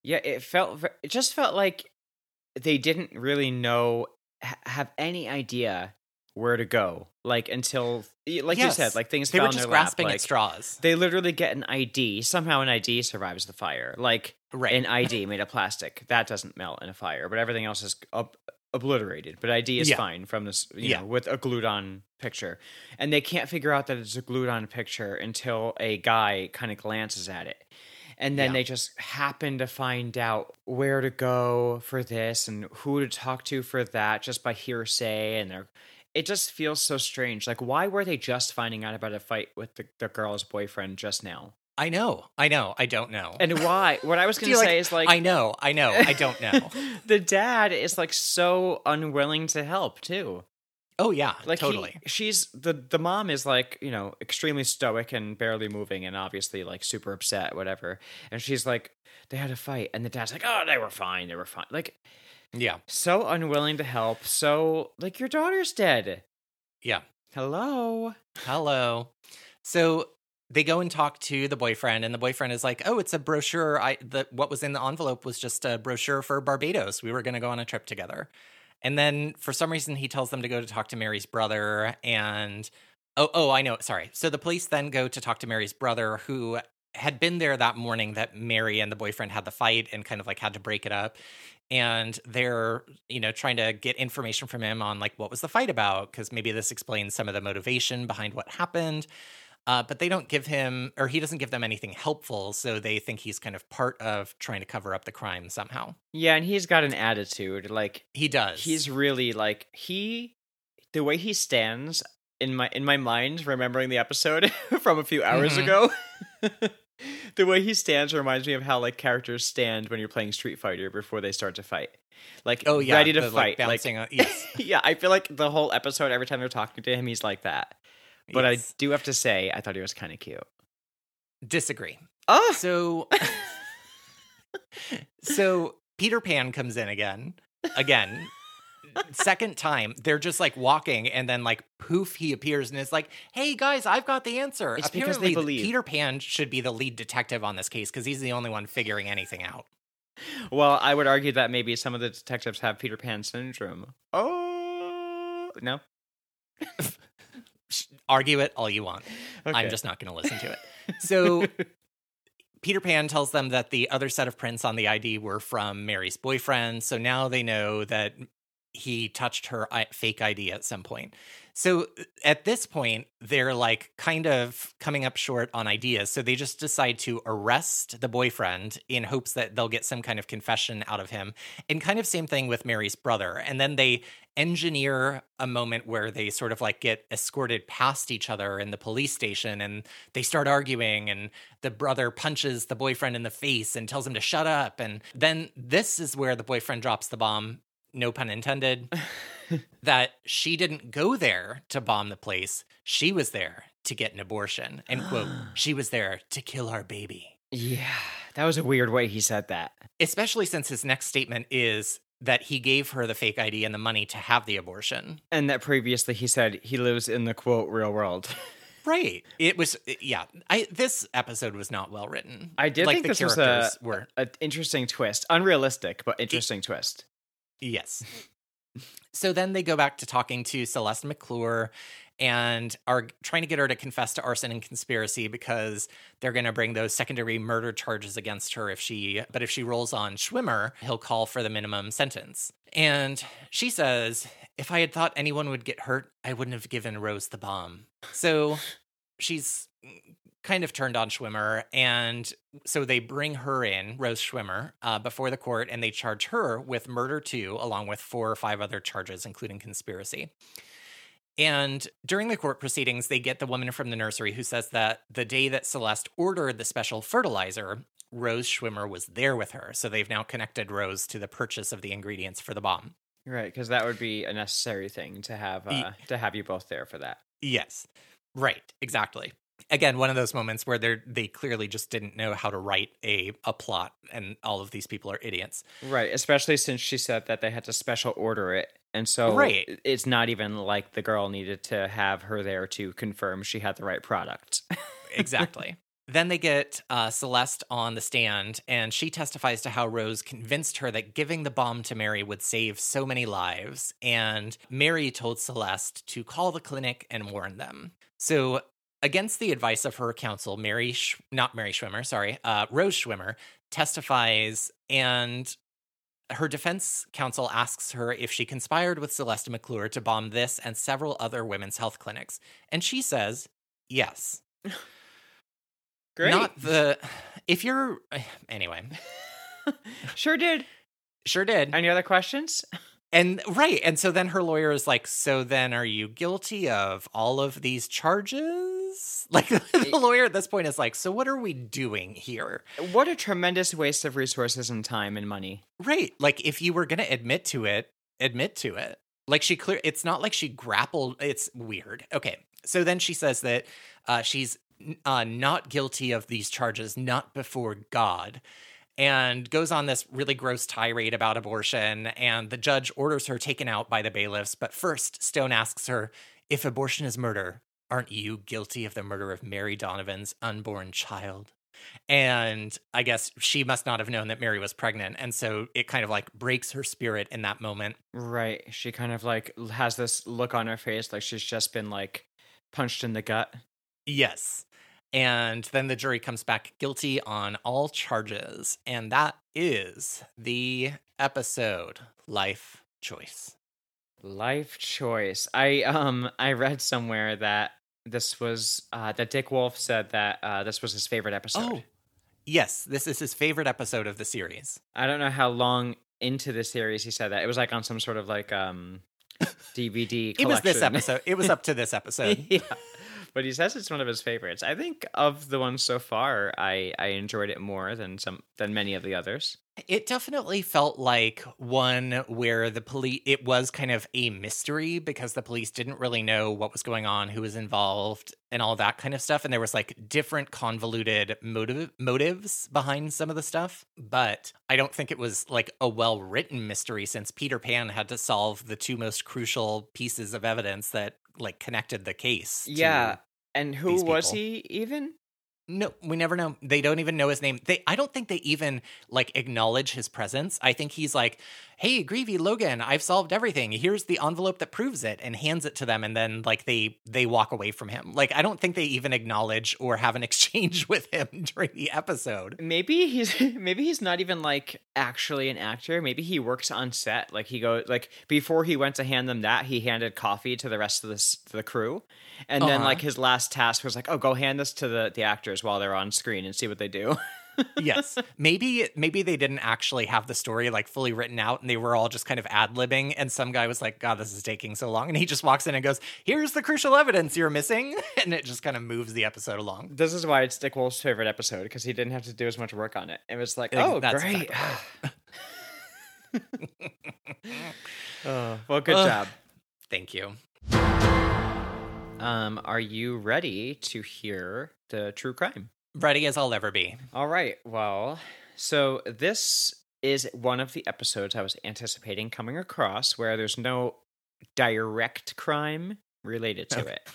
Yeah, it felt it just felt like they didn't really know have any idea where to go like until like you said like things They were just grasping like, at straws. they literally get an id somehow an id survives the fire like Right. an id made of plastic that doesn't melt in a fire but everything else is ob- obliterated but id is Yeah. fine from this you Yeah. know with a glued on picture and they can't figure out that it's a glued on picture until a guy kind of glances at it and then Yeah. they just happen to find out where to go for this and who to talk to for that just by hearsay and they're it just feels so strange like why were they just finding out about a fight with the, the girl's boyfriend just now I know. I know. I don't know. and why what i was gonna (laughs) you, say is like I know. I know. I don't know. (laughs) the dad is like so unwilling to help too oh, yeah. like he- totally. she's the the mom is like you know extremely stoic and barely moving and obviously like super upset whatever and she's like they had a fight and the dad's like oh they were fine they were fine like yeah. so unwilling to help so like your daughter's dead Yeah. hello Hello. So they go and talk to the boyfriend, and the boyfriend is like, "Oh, it's a brochure. I the what was in the envelope was just a brochure for Barbados. We were going to go on a trip together." And then for some reason, he tells them to go to talk to Mary's brother. And oh, oh, I know. Sorry. So the police then go to talk to Mary's brother, who had been there that morning that Mary and the boyfriend had the fight and kind of like had to break it up. And they're, you know, trying to get information from him on like what was the fight about, because maybe this explains some of the motivation behind what happened. Uh, but they don't give him, or he doesn't give them anything helpful. So they think he's kind of part of trying to cover up the crime somehow. yeah and he's got an attitude like He does. he's really like he the way he stands in my in my mind remembering the episode (laughs) from a few hours Mhm. ago (laughs) (laughs) the way he stands reminds me of how like characters stand when you're playing street fighter before they start to fight like oh yeah, ready to the, fight like, bouncing. on, (laughs) yes, yeah i feel like the whole episode every time they're talking to him he's like that but yes. i do have to say i thought he was kind of cute disagree. oh So, (laughs) so Peter Pan comes in again, again, second time. They're just like walking, and then like poof, he appears and is like, "Hey guys, I've got the answer." It's because they Apparently, believe. Peter Pan should be the lead detective on this case because he's the only one figuring anything out. well i would argue that maybe some of the detectives have peter pan syndrome oh no (laughs) Argue it all you want. I'm just not going to listen to it. (laughs) So Peter Pan tells them that the other set of prints on the ID were from Mary's boyfriend. So now they know that he touched her fake ID at some point. So at this point, they're like kind of coming up short on ideas. So they just decide to arrest the boyfriend in hopes that they'll get some kind of confession out of him. And kind of same thing with Mary's brother. And then they engineer a moment where they sort of like get escorted past each other in the police station and they start arguing and the brother punches the boyfriend in the face and tells him to shut up and then this is where the boyfriend drops the bomb no pun intended (laughs) that she didn't go there to bomb the place she was there to get an abortion and quote (gasps) she was there to kill our baby Yeah, that was a weird way he said that. especially since his next statement is that he gave her the fake ID and the money to have the abortion. And that previously he said he lives in the quote real world. (laughs) Right. It was uh, yeah. I this episode was not well written. I did like think the this was a, were an interesting twist. Unrealistic, but interesting twist. Yes. So then they go back to talking to Celeste McClure and are trying to get her to confess to arson and conspiracy because they're going to bring those secondary murder charges against her if she but if she rolls on Schwimmer, he'll call for the minimum sentence. And she says, "If I had thought anyone would get hurt, I wouldn't have given Rose the bomb." So she's kind of turned on Schwimmer, and so they bring her in, Rose Schwimmer, uh, before the court, and they charge her with murder too, along with four or five other charges, including conspiracy. And during the court proceedings, they get the woman from the nursery who says that the day that Celeste ordered the special fertilizer, Rose Schwimmer was there with her. So they've now connected Rose to the purchase of the ingredients for the bomb. Right, because that would be a necessary thing to have uh, to have you both there for that. Yes. Right, exactly. Again, one of those moments where they they clearly just didn't know how to write a a plot and all of these people are idiots. Right, especially since she said that they had to special order it. And so Right. it's not even like the girl needed to have her there to confirm she had the right product. (laughs) Exactly. then they get uh, Celeste on the stand, and she testifies to how Rose convinced her that giving the bomb to Mary would save so many lives. And Mary told Celeste to call the clinic and warn them. So, against the advice of her counsel, Mary, Sch- not Mary Schwimmer, sorry, uh, Rose Schwimmer testifies, and her defense counsel asks her if she conspired with Celeste McClure to bomb this and several other women's health clinics. And she says, yes. (laughs) Great. Not the if you're (sighs) anyway. (laughs) sure did. Sure did. Any other questions? And right. And so then her lawyer is like, so then are you guilty of all of these charges? (laughs) Like the lawyer at this point is like, so what are we doing here? What a tremendous waste of resources and time and money. Right. Like if you were gonna admit to it, admit to it. Like she clear it's not like she grappled it's weird. Okay. So then she says that uh she's uh not guilty of these charges, not before God. And goes on this really gross tirade about abortion, and the judge orders her taken out by the bailiffs. But first, Stone asks her, If abortion is murder, aren't you guilty of the murder of Mary Donovan's unborn child? And I guess she must not have known that Mary was pregnant. And so it kind of like breaks her spirit in that moment. Right. She kind of like has this look on her face like she's just been like punched in the gut. Yes. And then the jury comes back guilty on all charges. And that is the episode Life Choice. Life choice. I um I read somewhere that this was uh that Dick Wolf said that uh this was his favorite episode. Oh, yes. This is his favorite episode of the series. I don't know how long into the series he said that. It was like on some sort of like um (laughs) DVD It was this episode. It was up to this (laughs) episode. yeah. But he says it's one of his favorites. I think of the ones so far, I I enjoyed it more than some than many of the others. It definitely felt like one where the police, it was kind of a mystery because the police didn't really know what was going on, who was involved, and all that kind of stuff. And there was like different convoluted motive, motives behind some of the stuff. But I don't think it was like a well written mystery since Peter Pan had to solve the two most crucial pieces of evidence that like connected the case. to- Yeah. And who was people. he even? No, we never know. They don't even know his name. They I don't think they even like acknowledge his presence. I think he's like, "Hey, Greevey, Logan, I've solved everything. Here's the envelope that proves it," and hands it to them, and then like they they walk away from him. Like I don't think they even acknowledge or have an (laughs) exchange with him (laughs) during the episode. Maybe he's (laughs) maybe he's not even like actually an actor. Maybe he works on set. Like he goes like before he went to hand them that, he handed coffee to the rest of this the crew. And then Uh-huh. like his last task was like, "Oh, go hand this to the the actors while they're on screen and see what they do." Yes, (laughs) maybe maybe they didn't actually have the story like fully written out, and they were all just kind of ad libbing. And some guy was like, "God, this is taking so long," and he just walks in and goes, "Here's the crucial evidence you're missing," (laughs) and it just kind of moves the episode along. this is why it's Dick Wolf's favorite episode because he didn't have to do as much work on it. It was like, "Oh, that's great." exactly (sighs) (laughs) oh, well, good job. Thank you. Um, are you ready to hear the true crime? Ready as I'll ever be. All right. Well, so this is one of the episodes I was anticipating coming across where there's no direct crime related to Okay. it.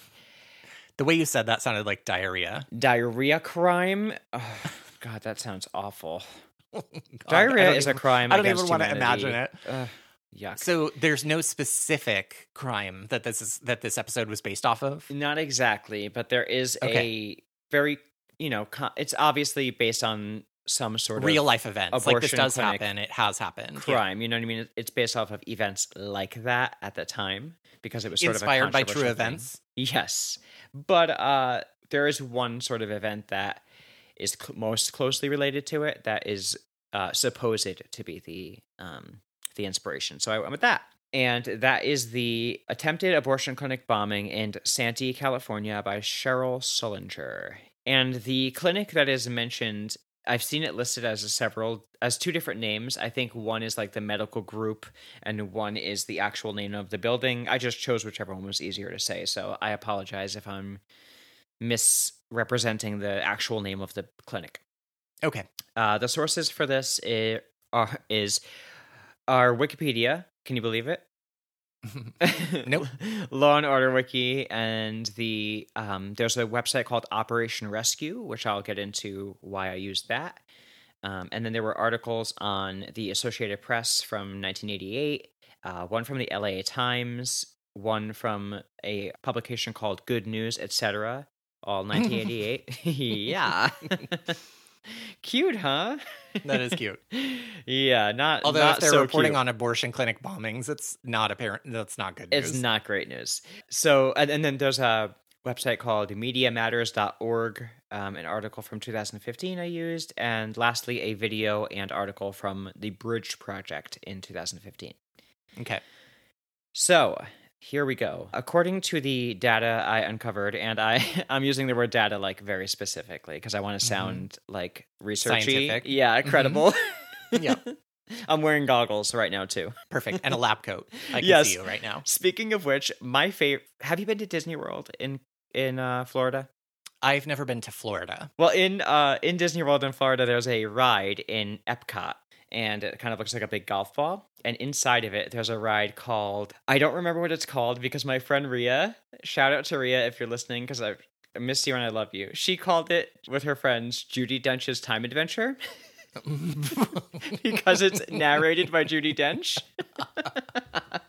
The way you said that sounded like diarrhea. Diarrhea crime? Oh, God, that sounds awful. (laughs) Oh God, Diarrhea is a crime. I don't even want to imagine it. Ugh, yuck. So there's no specific crime that this is that this episode was based off of. Not exactly, but there is a very, you know, it's obviously based on some sort Real of real life events. Like this does happen. It has happened. Yeah. crime. You know what I mean? It's based off of events like that at the time because it was sort Inspired of a by true thing. events. Yes, but uh, there is one sort of event that is cl- most closely related to it that is uh, supposed to be the um, the inspiration. So I went with that. And that is the attempted abortion clinic bombing in Santee, California by Cheryl Sullenger. And the clinic that is mentioned, I've seen it listed as several as two different names. I think one is like the medical group and one is the actual name of the building. I just chose whichever one was easier to say. So I apologize if I'm misrepresenting the actual name of the clinic. Okay. Uh, the sources for this i- are is our Wikipedia. Can you believe it? Nope. (laughs) Law and Order Wiki, and the um, there's a website called Operation Rescue, which I'll get into why I used that. Um, and then there were articles on the Associated Press from 1988, uh, one from the LA Times, one from a publication called Good News, etc. All (laughs) 1988. (laughs) yeah. Cute, huh? That is cute. (laughs) yeah, not Although not if they're so reporting cute. on abortion clinic bombings, it's not apparent. That's not good news. It's not great news. So, and, and then there's a website called MediaMatters.org, um, an article from 2015 I used, and lastly, a video and article from the Bridge Project in 2015. Okay. So, here we go. According to the data I uncovered, and I, (laughs) I'm using the word data like very specifically because I want to sound like researchy. Scientific. Yeah, credible. (laughs) Yeah. (laughs) I'm wearing goggles right now too. Perfect. And a lab coat. I can Yes. see you right now. Speaking of which, my favorite. Have you been to Disney World in in uh, Florida? I've never been to Florida. Well, in uh, in Disney World in Florida, there's a ride in Epcot, and it kind of looks like a big golf ball. And inside of it, there's a ride called I don't remember what it's called because my friend Ria, shout out to Ria if you're listening, because I I miss you and I love you. She called it with her friends Judi Dench's Time Adventure (laughs) because it's narrated by Judi Dench. (laughs)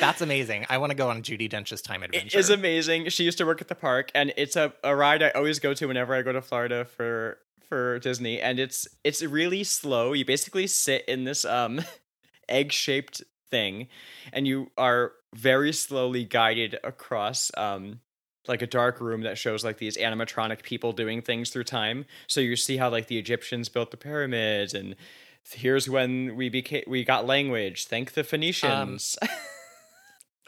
That's amazing. I want to go on Judi Dench's time adventure. It is amazing. She used to work at the park, and it's a, a ride I always go to whenever I go to Florida for for Disney. And it's it's really slow. You basically sit in this um (laughs) egg shaped thing, and you are very slowly guided across um like a dark room that shows like these animatronic people doing things through time. So you see how like the Egyptians built the pyramids and. Here's when we became we got language. Thank the Phoenicians. (laughs)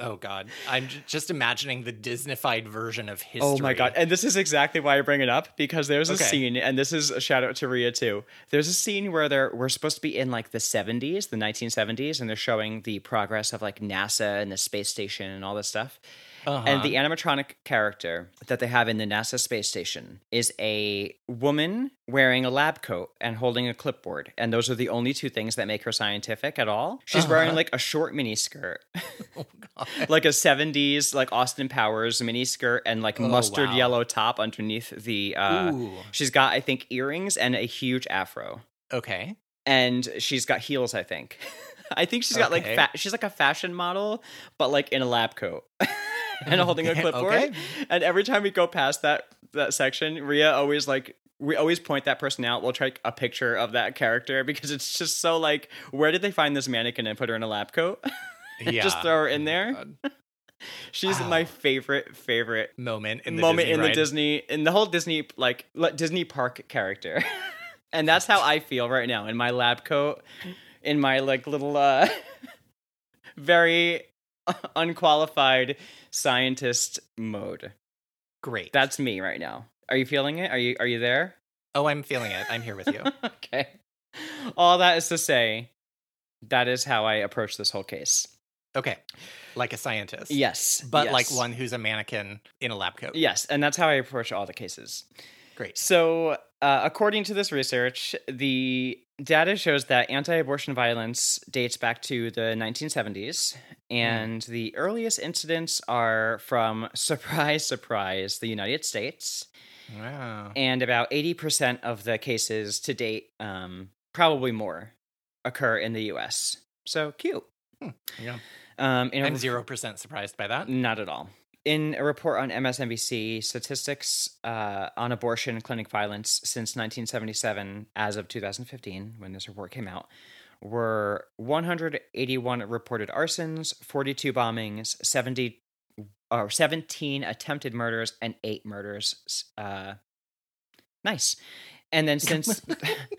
oh God, I'm just imagining the Disneyfied version of history. Oh my god! And this is exactly why I bring it up because there's a Okay. scene, and this is a shout out to Ria too. There's a scene where they're we're supposed to be in like the 70s, the 1970s, and they're showing the progress of like NASA and the space station and all this stuff. Uh-huh. And the animatronic character that they have in the NASA space station is a woman wearing a lab coat and holding a clipboard. And those are the only two things that make her scientific at all. She's wearing Uh-huh. like a short mini skirt, (laughs) oh like a 70s, like Austin Powers mini skirt and like Oh, mustard wow. yellow top underneath the. Uh, Ooh. she's got, I think, earrings and a huge afro. Okay. And she's got heels, I think. (laughs) I think she's got like fa- she's like a fashion model, but like in a lab coat (laughs) (laughs) and holding a clipboard. okay. And every time we go past that that section, Ria always like we always point that person out. We'll take a picture of that character because it's just so like, where did they find this mannequin and put her in a lab coat? (laughs) Yeah. just throw her in there. God. (laughs) She's Wow. my favorite favorite moment in the moment Disney in the. Disney in the whole Disney like Disney park character. and that's how I feel right now in my lab coat, in my like little uh very (laughs) unqualified scientist mode. Great. That's me right now. Are you feeling it? Are you are you there? oh, I'm feeling it. I'm here with you. (laughs) okay. All that is to say, that is how I approach this whole case. Okay. Like a scientist. Yes. But like one who's a mannequin in a lab coat. Yes, and that's how I approach all the cases. Great. So, uh, according to this research, the data shows that anti abortion violence dates back to the 1970s, and the earliest incidents are from, (laughs) surprise, surprise, the United States. Wow. And about 80% of the cases to date, um, probably more, occur in the US. So cute. Yeah. Um, in a- I'm 0% surprised by that. not at all. In a report on MSNBC, statistics uh, on abortion and clinic violence since 1977, as of 2015, when this report came out, were 181 reported arsons, 42 bombings, 70 or 17 attempted murders, and eight murders. Uh, nice. And then (laughs) since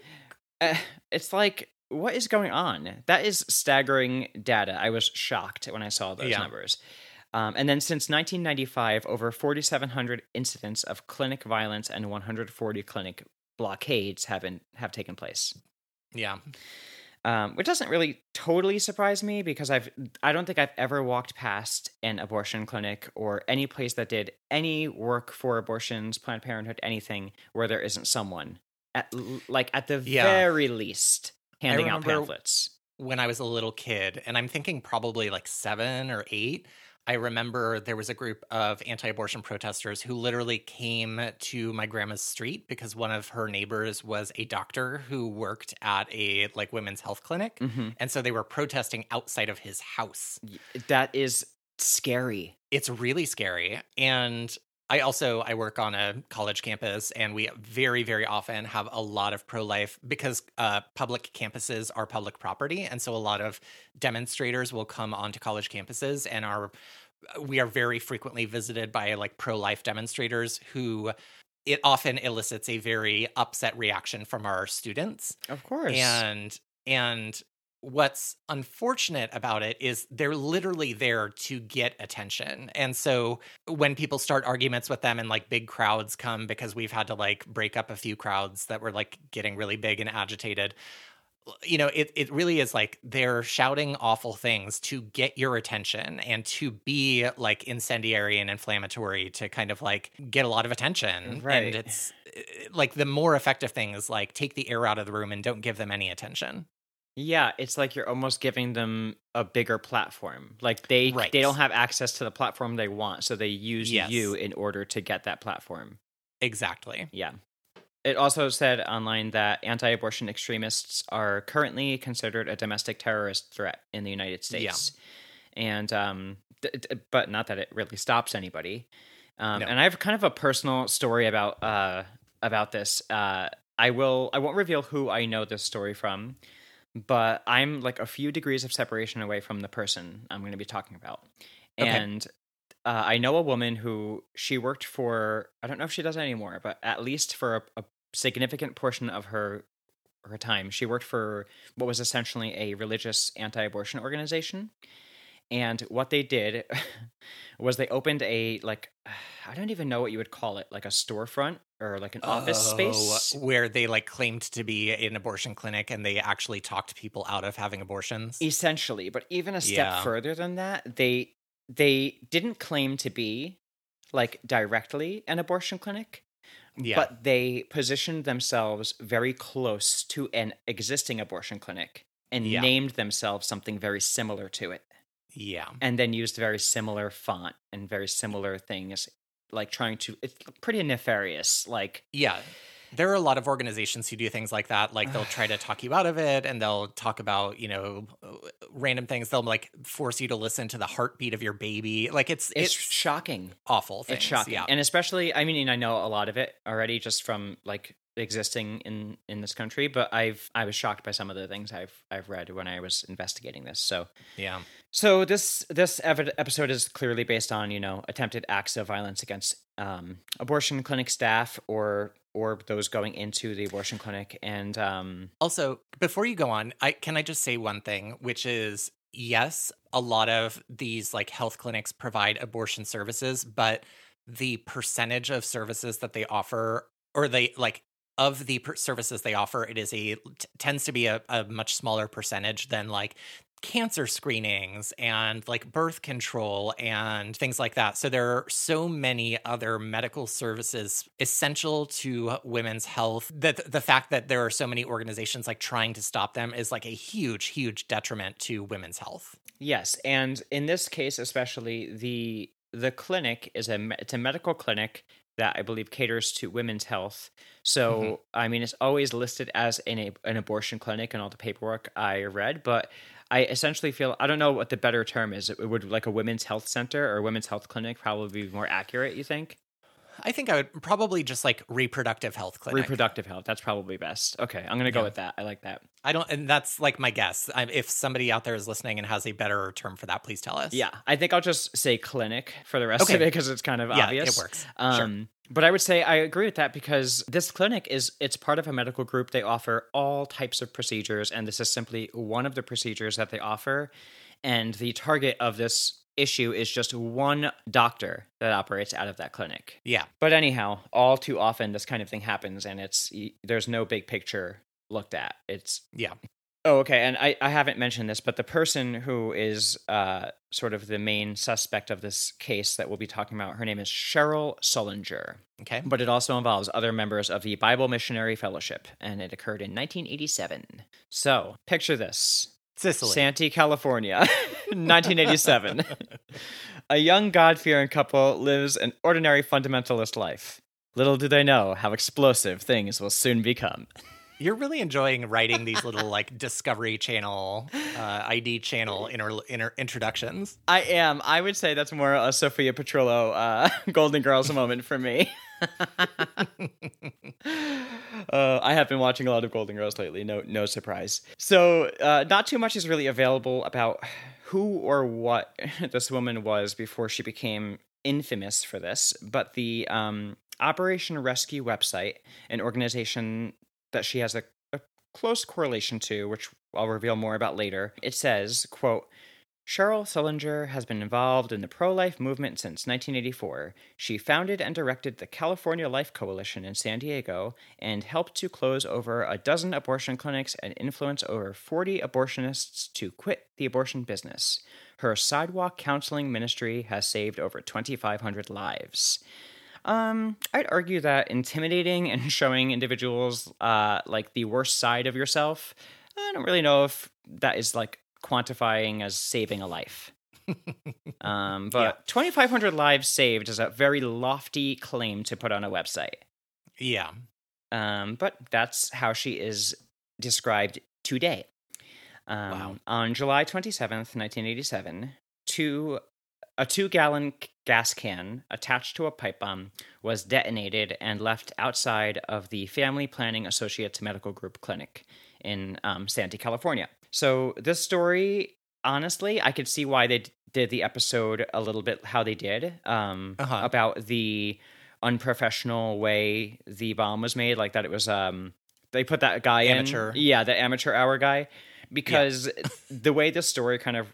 (laughs) uh, it's like, what is going on? That is staggering data. I was shocked when I saw those Yeah. numbers. Um, and then since 1995, over 4,700 incidents of clinic violence and 140 clinic blockades have been have taken place. Yeah. Um, which doesn't really totally surprise me because I've I don't think I've ever walked past an abortion clinic or any place that did any work for abortions, Planned Parenthood, anything where there isn't someone at like at the Yeah. very least handing out pamphlets. When I was a little kid, and I'm thinking probably like seven or eight, I remember there was a group of anti abortion protesters who literally came to my grandma's street because one of her neighbors was a doctor who worked at a like women's health clinic. hmm And so they were protesting outside of his house. That is scary. it's really scary and i also i work on a college campus and we very very often have a lot of pro-life because uh, public campuses are public property and so a lot of demonstrators will come onto college campuses and are we are very frequently visited by like pro-life demonstrators who it often elicits a very upset reaction from our students Of course. and and what's unfortunate about it is they're literally there to get attention. And so when people start arguments with them and like big crowds come because we've had to like break up a few crowds that were like getting really big and agitated you know it it really is like they're shouting awful things to get your attention and to be like incendiary and inflammatory to kind of like get a lot of attention Right. and it's eh, like the more effective thing is like take the air out of the room and don't give them any attention Yeah, it's like you're almost giving them a bigger platform. Like they Right. they don't have access to the platform they want, so they use Yes. you in order to get that platform. exactly Yeah. It also said online that anti-abortion extremists are currently considered a domestic terrorist threat in the United States. And um d- d- but not that it really stops anybody. Um No. and I have kind of a personal story about uh about this. Uh I will I won't reveal who I know this story from, but I'm like a few degrees of separation away from the person I'm going to be talking about. Okay. And uh, I know a woman who she worked for. I don't know if she does it anymore, but at least for a, a significant portion of her her time, she worked for what was essentially a religious anti-abortion organization. And what they did (laughs) was they opened a like I don't even know what you would call it, like a storefront or like an office oh, space. Oh, where they like claimed to be an abortion clinic and they actually talked people out of having abortions essentially but even a step Yeah. further than that they they didn't claim to be like directly an abortion clinic yeah but they positioned themselves very close to an existing abortion clinic and Yeah. named themselves something very similar to it yeah and then used very similar font and very similar things like trying to it's pretty nefarious like yeah There are a lot of organizations who do things like that. Like they'll try to (sighs) talk you out of it and they'll talk about, you know, random things. They'll like force you to listen to the heartbeat of your baby. Like it's It's, it's, shocking. awful things. It's shocking. Yeah. And especially, I mean, I know a lot of it already just from like existing in in this country, but I've I was shocked by some of the things I've I've read when I was investigating this. So yeah. so this this episode is clearly based on you know attempted acts of violence against um, abortion clinic staff or or those going into the abortion clinic and um, Also, before you go on, I can I just say one thing, which is yes, a lot of these like health clinics provide abortion services, but the percentage of services that they offer or they like of the per- services they offer, it is a t- tends to be a, a much smaller percentage than like cancer screenings and like birth control and things like that. So there are so many other medical services essential to women's health that the fact that there are so many organizations like trying to stop them is like a huge huge detriment to women's health. Yes, and in this case especially, the the clinic is a it's a medical clinic that I believe caters to women's health. So Mhm. I mean, it's always listed as an an abortion clinic and all the paperwork I read, but I essentially feel I don't know what the better term is. It would like a women's health center or a women's health clinic probably be more accurate. You think I think I would probably just like reproductive health clinic. reproductive health? That's probably best. Okay, I'm gonna go Yeah. with that. I like that. I don't and that's like my guess. I, if somebody out there is listening and has a better term for that, please tell us. Yeah, I think I'll just say clinic for the rest of Okay. it because it's kind of Yeah, obvious. it works. Um, Sure. But I would say I agree with that because this clinic is it's part of a medical group. They offer all types of procedures, and this is simply one of the procedures that they offer. And the target of this issue is just one doctor that operates out of that clinic. Yeah. But anyhow, all too often this kind of thing happens, and it's there's no big picture looked at. It's Yeah. Oh, okay. And I, I haven't mentioned this, but the person who is uh, sort of the main suspect of this case that we'll be talking about, her name is Cheryl Sullenger. Okay. But it also involves other members of the Bible Missionary Fellowship, and it occurred in 1987. So picture this Sicily. Santee, California, (laughs) 1987. (laughs) a young God fearing couple lives an ordinary fundamentalist life. Little do they know how explosive things will soon become. (laughs) You're really enjoying writing these little like Discovery Channel, uh, ID Channel inter- inter- introductions. I am. I would say that's more a Sophia Petrillo uh, (laughs) Golden Girls moment for me. (laughs) uh, I have been watching a lot of Golden Girls lately. No, no surprise. So, uh, not too much is really available about who or what (laughs) this woman was before she became infamous for this. But the um, Operation Rescue website, an organization that she has a, a close correlation to, which I'll reveal more about later, it says, "quote." Cheryl Sullenger has been involved in the pro life movement since 1984. She founded and directed the California Life Coalition in San Diego and helped to close over a dozen abortion clinics and influence over 40 abortionists to quit the abortion business. Her sidewalk counseling ministry has saved over 2,500 lives. Um, I'd argue that intimidating and (laughs) showing individuals uh, like the worst side of yourself, I don't really know if that is like quantifying as saving a life. (laughs) um, but 2,500 lives saved is a very lofty claim to put on a website. Yeah. Um, but that's how she is described today. Um, Wow. On July 27th, 1987, two, a two gallon gas can attached to a pipe bomb was detonated and left outside of the Family Planning Associates Medical Group Clinic in um, Santee, California. So, this story, honestly, I could see why they d- did the episode a little bit how they did um, Uh-huh. about the unprofessional way the bomb was made, like that it was um they put that guy Amateur. in yeah, the amateur hour guy because (laughs) the way this story kind of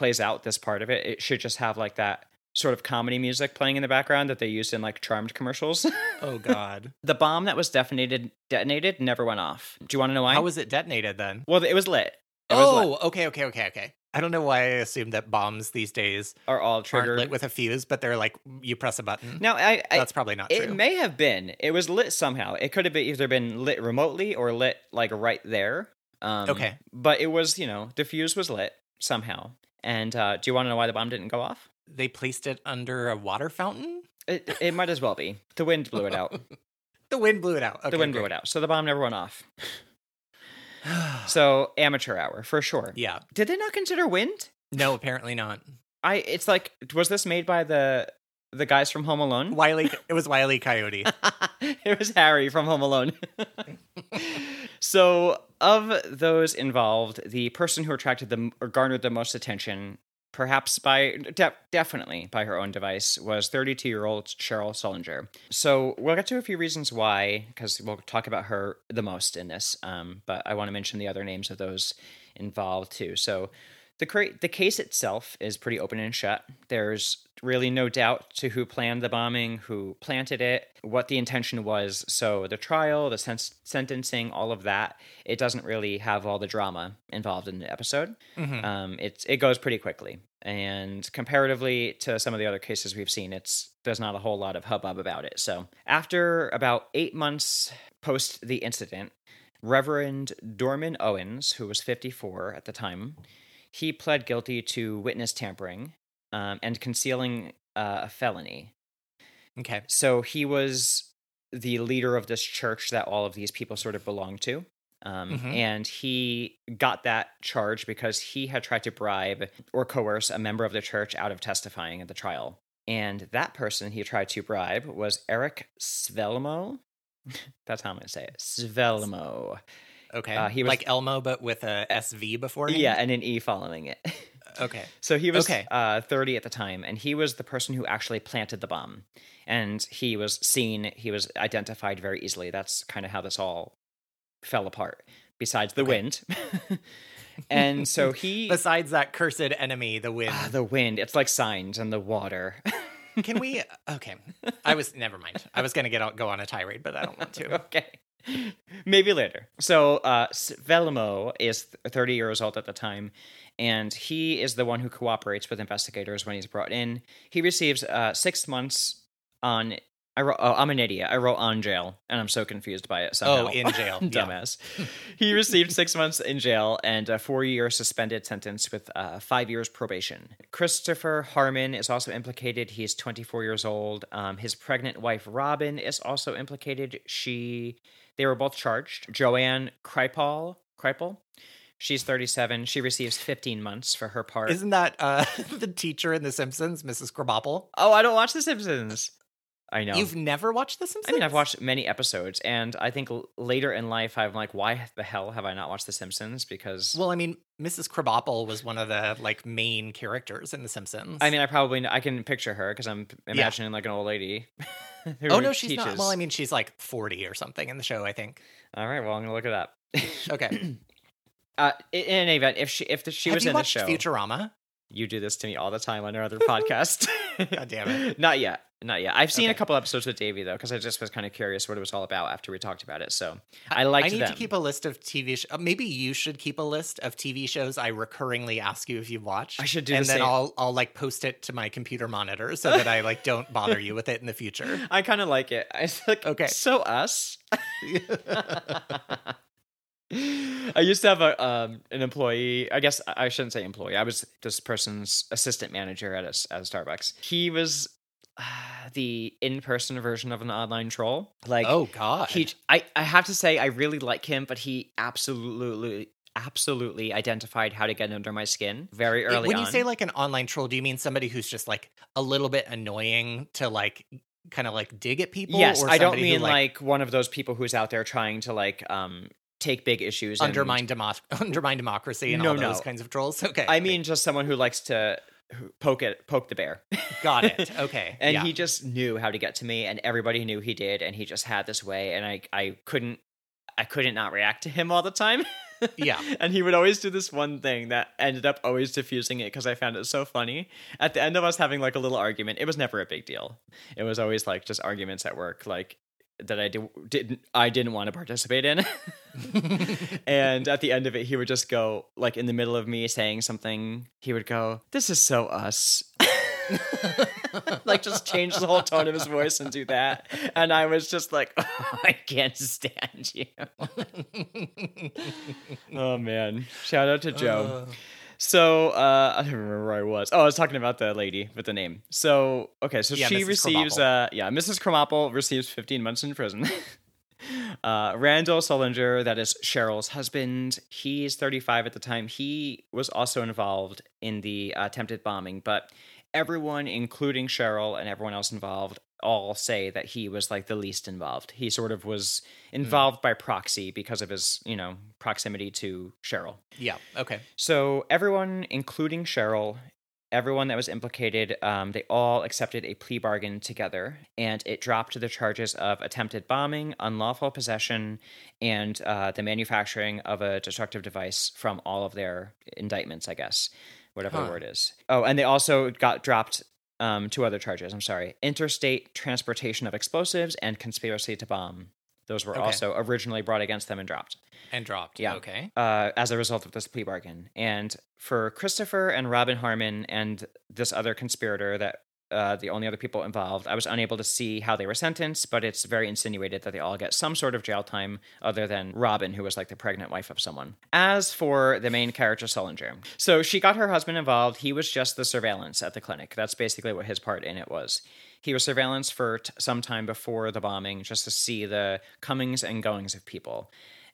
plays out this part of it, it should just have like that sort of comedy music playing in the background that they used in like charmed commercials. (laughs) Oh God. the bomb that was detonated detonated never went off. Do you want to know why? How was it detonated then? well, it was lit. It was lit. Oh, okay, okay, okay, okay. I don't know why I assumed that bombs these days Are all triggered. lit with a fuse, but they're like you press a button. now, I, I That's probably not It true. may have been. It was lit somehow. It could have been either been lit remotely or lit like right there. Um, Okay. But it was, you know, the fuse was lit somehow. And uh, do you want to know why the bomb didn't go off? they placed it under a water fountain. It, it might as well be. The wind blew it out. (laughs) The wind blew it out. Okay, the wind blew it out. So the bomb never went off. (sighs) so amateur hour for sure. Yeah. Did they not consider wind? No, apparently not. I it's like was this made by the the guys from Home Alone? Wiley (laughs) it was Wiley Coyote. (laughs) it was Harry from Home Alone. so, of those involved, the person who attracted them or garnered the most attention, perhaps by de- definitely by her own device, was 32 year old Cheryl Sullenger. So, we'll get to a few reasons why, because we'll talk about her the most in this. Um, but I want to mention the other names of those involved too. So, the cra- the case itself is pretty open and shut. There's really no doubt to who planned the bombing, who planted it, what the intention was. So the trial, the sen- sentencing, all of that, it doesn't really have all the drama involved in the episode. Mhm. Um, it's it goes pretty quickly, and comparatively to some of the other cases we've seen, it's there's not a whole lot of hubbub about it. So after about eight months post the incident, Reverend Dorman Owens, who was 54 at the time, he pled guilty to witness tampering um, and concealing uh, a felony. Okay. So he was the leader of this church that all of these people sort of belong to. Um, Mhm. And he got that charge because he had tried to bribe or coerce a member of the church out of testifying at the trial. And that person he tried to bribe was Eric Svelmo. (laughs) That's how I'm going to say it. Svelmo. Okay. Uh, he was- like Elmo, but with a SV before. Yeah, and an E following it. (laughs) Okay. So he was Okay. uh, 30 at the time, and he was the person who actually planted the bomb. And he was seen, he was identified very easily. That's kind of how this all fell apart, besides the Okay. wind. (laughs) and so (laughs) he. Besides that cursed enemy, the wind. Ah, the wind, it's like signs and the water. Can we? Okay. I was never mind. I was gonna get out, go on a tirade, but I don't want to. okay. Maybe later. So, uh, Svelmoe is 30 years old at the time, and he is the one who cooperates with investigators when he's brought in. He receives uh, six months on. I wrote, oh, I'm an idiot. I wrote on jail, and I'm so confused by it somehow. Oh, in jail. (laughs) Dumbass. he received six months in jail and a four year suspended sentence with uh, five years probation. Christopher Harmon is also implicated. He's 24 years old. Um, his pregnant wife, Robin, is also implicated. She, they were both charged. Joanne Kripal, Kripal, she's 37. She receives 15 months for her part. Isn't that uh, (laughs) the teacher in The Simpsons, Mrs. Krabappel? oh, I don't watch The Simpsons. I know. You've never watched The Simpsons? I mean, I've watched many episodes, and I think l- later in life, I'm like, why the hell have I not watched The Simpsons? Because Well, I mean, Mrs. Krabappel was one of the like main characters in The Simpsons. I mean, I probably I can picture her because I'm imagining like an old lady. (laughs) oh no, she's not. Well, I mean, she's like forty or something in the show. I think. all right. Well, I'm gonna look it up. Okay. (clears throat) uh, in any event, if she if the, she Have was in the show, Futurama? You do this to me all the time on our other (laughs) podcast. God damn it. (laughs) Not yet. Not yet. I've seen a couple episodes with Davey though, because I just was kind of curious what it was all about after we talked about it. So I like. I need them. to keep a list of TV. Sh- uh, maybe you should keep a list of TV shows I recurringly ask you if you've watched. I should do and the then same. I'll I'll like post it to my computer monitor so that I like don't bother you with it in the future. (laughs) I kind of like it. I like Okay. so us. I used to have a um, an employee. I guess I shouldn't say employee. I was this person's assistant manager at a, at a Starbucks. He was uh, the in person version of an online troll. Like, oh God. he. I I have to say I really like him, but he absolutely absolutely identified how to get under my skin very early when on. you say like an online troll, do you mean somebody who's just like a little bit annoying to like kind of like dig at people? yes, or I don't somebody who, mean like, one of those people who's out there trying to like um take big issues and- undermine demo- (laughs) undermine democracy and No, all those no. kinds of trolls. (laughs) Okay, I mean, just someone who likes to poke it, poke the bear. (laughs) got it. Okay, and yeah. he just knew how to get to me, and everybody knew he did, and he just had this way, and I, I couldn't, I couldn't not react to him all the time. Yeah. and he would always do this one thing that ended up always diffusing it because I found it so funny. At the end of us having like a little argument, it was never a big deal. It was always like just arguments at work, like that I did, didn't I didn't want to participate in. (laughs) and at the end of it, he would just go like in the middle of me saying something. He would go, "This is so us." (laughs) like just change the whole tone of his voice and do that and i was just like (laughs) oh, i can't stand you oh man shout out to joe Uh, so uh, I don't remember where I was. Oh, I was talking about the lady with the name. So okay, so Yeah, she Mrs. receives uh yeah, Mrs. Krabappel receives 15 months in prison. (laughs) Uh, Randall Sullenger, that is Cheryl's husband, he's 35 at the time. He was also involved in the attempted bombing, but everyone, including Cheryl and everyone else involved, all say that he was like the least involved. He sort of was involved mm. by proxy because of his, you know, proximity to Cheryl. Yeah. Okay. So everyone, including Cheryl, everyone that was implicated, um, they all accepted a plea bargain together, and it dropped the charges of attempted bombing, unlawful possession, and uh, the manufacturing of a destructive device from all of their indictments, I guess, whatever huh. the word is. Oh, and they also got dropped um, two other charges. I'm sorry interstate transportation of explosives and conspiracy to bomb. Those were okay. also originally brought against them and dropped. And dropped. Yeah. Okay. Uh, as a result of this plea bargain. And for Christopher and Robin Harmon and this other conspirator that uh, the only other people involved. I was unable to see how they were sentenced, but it's very insinuated that they all get some sort of jail time other than Robin, who was like the pregnant wife of someone. As for the main character, Sullenger, so she got her husband involved. He was just the surveillance at the clinic. That's basically what his part in it was. He was surveillance for t- some time before the bombing just to see the comings and goings of people.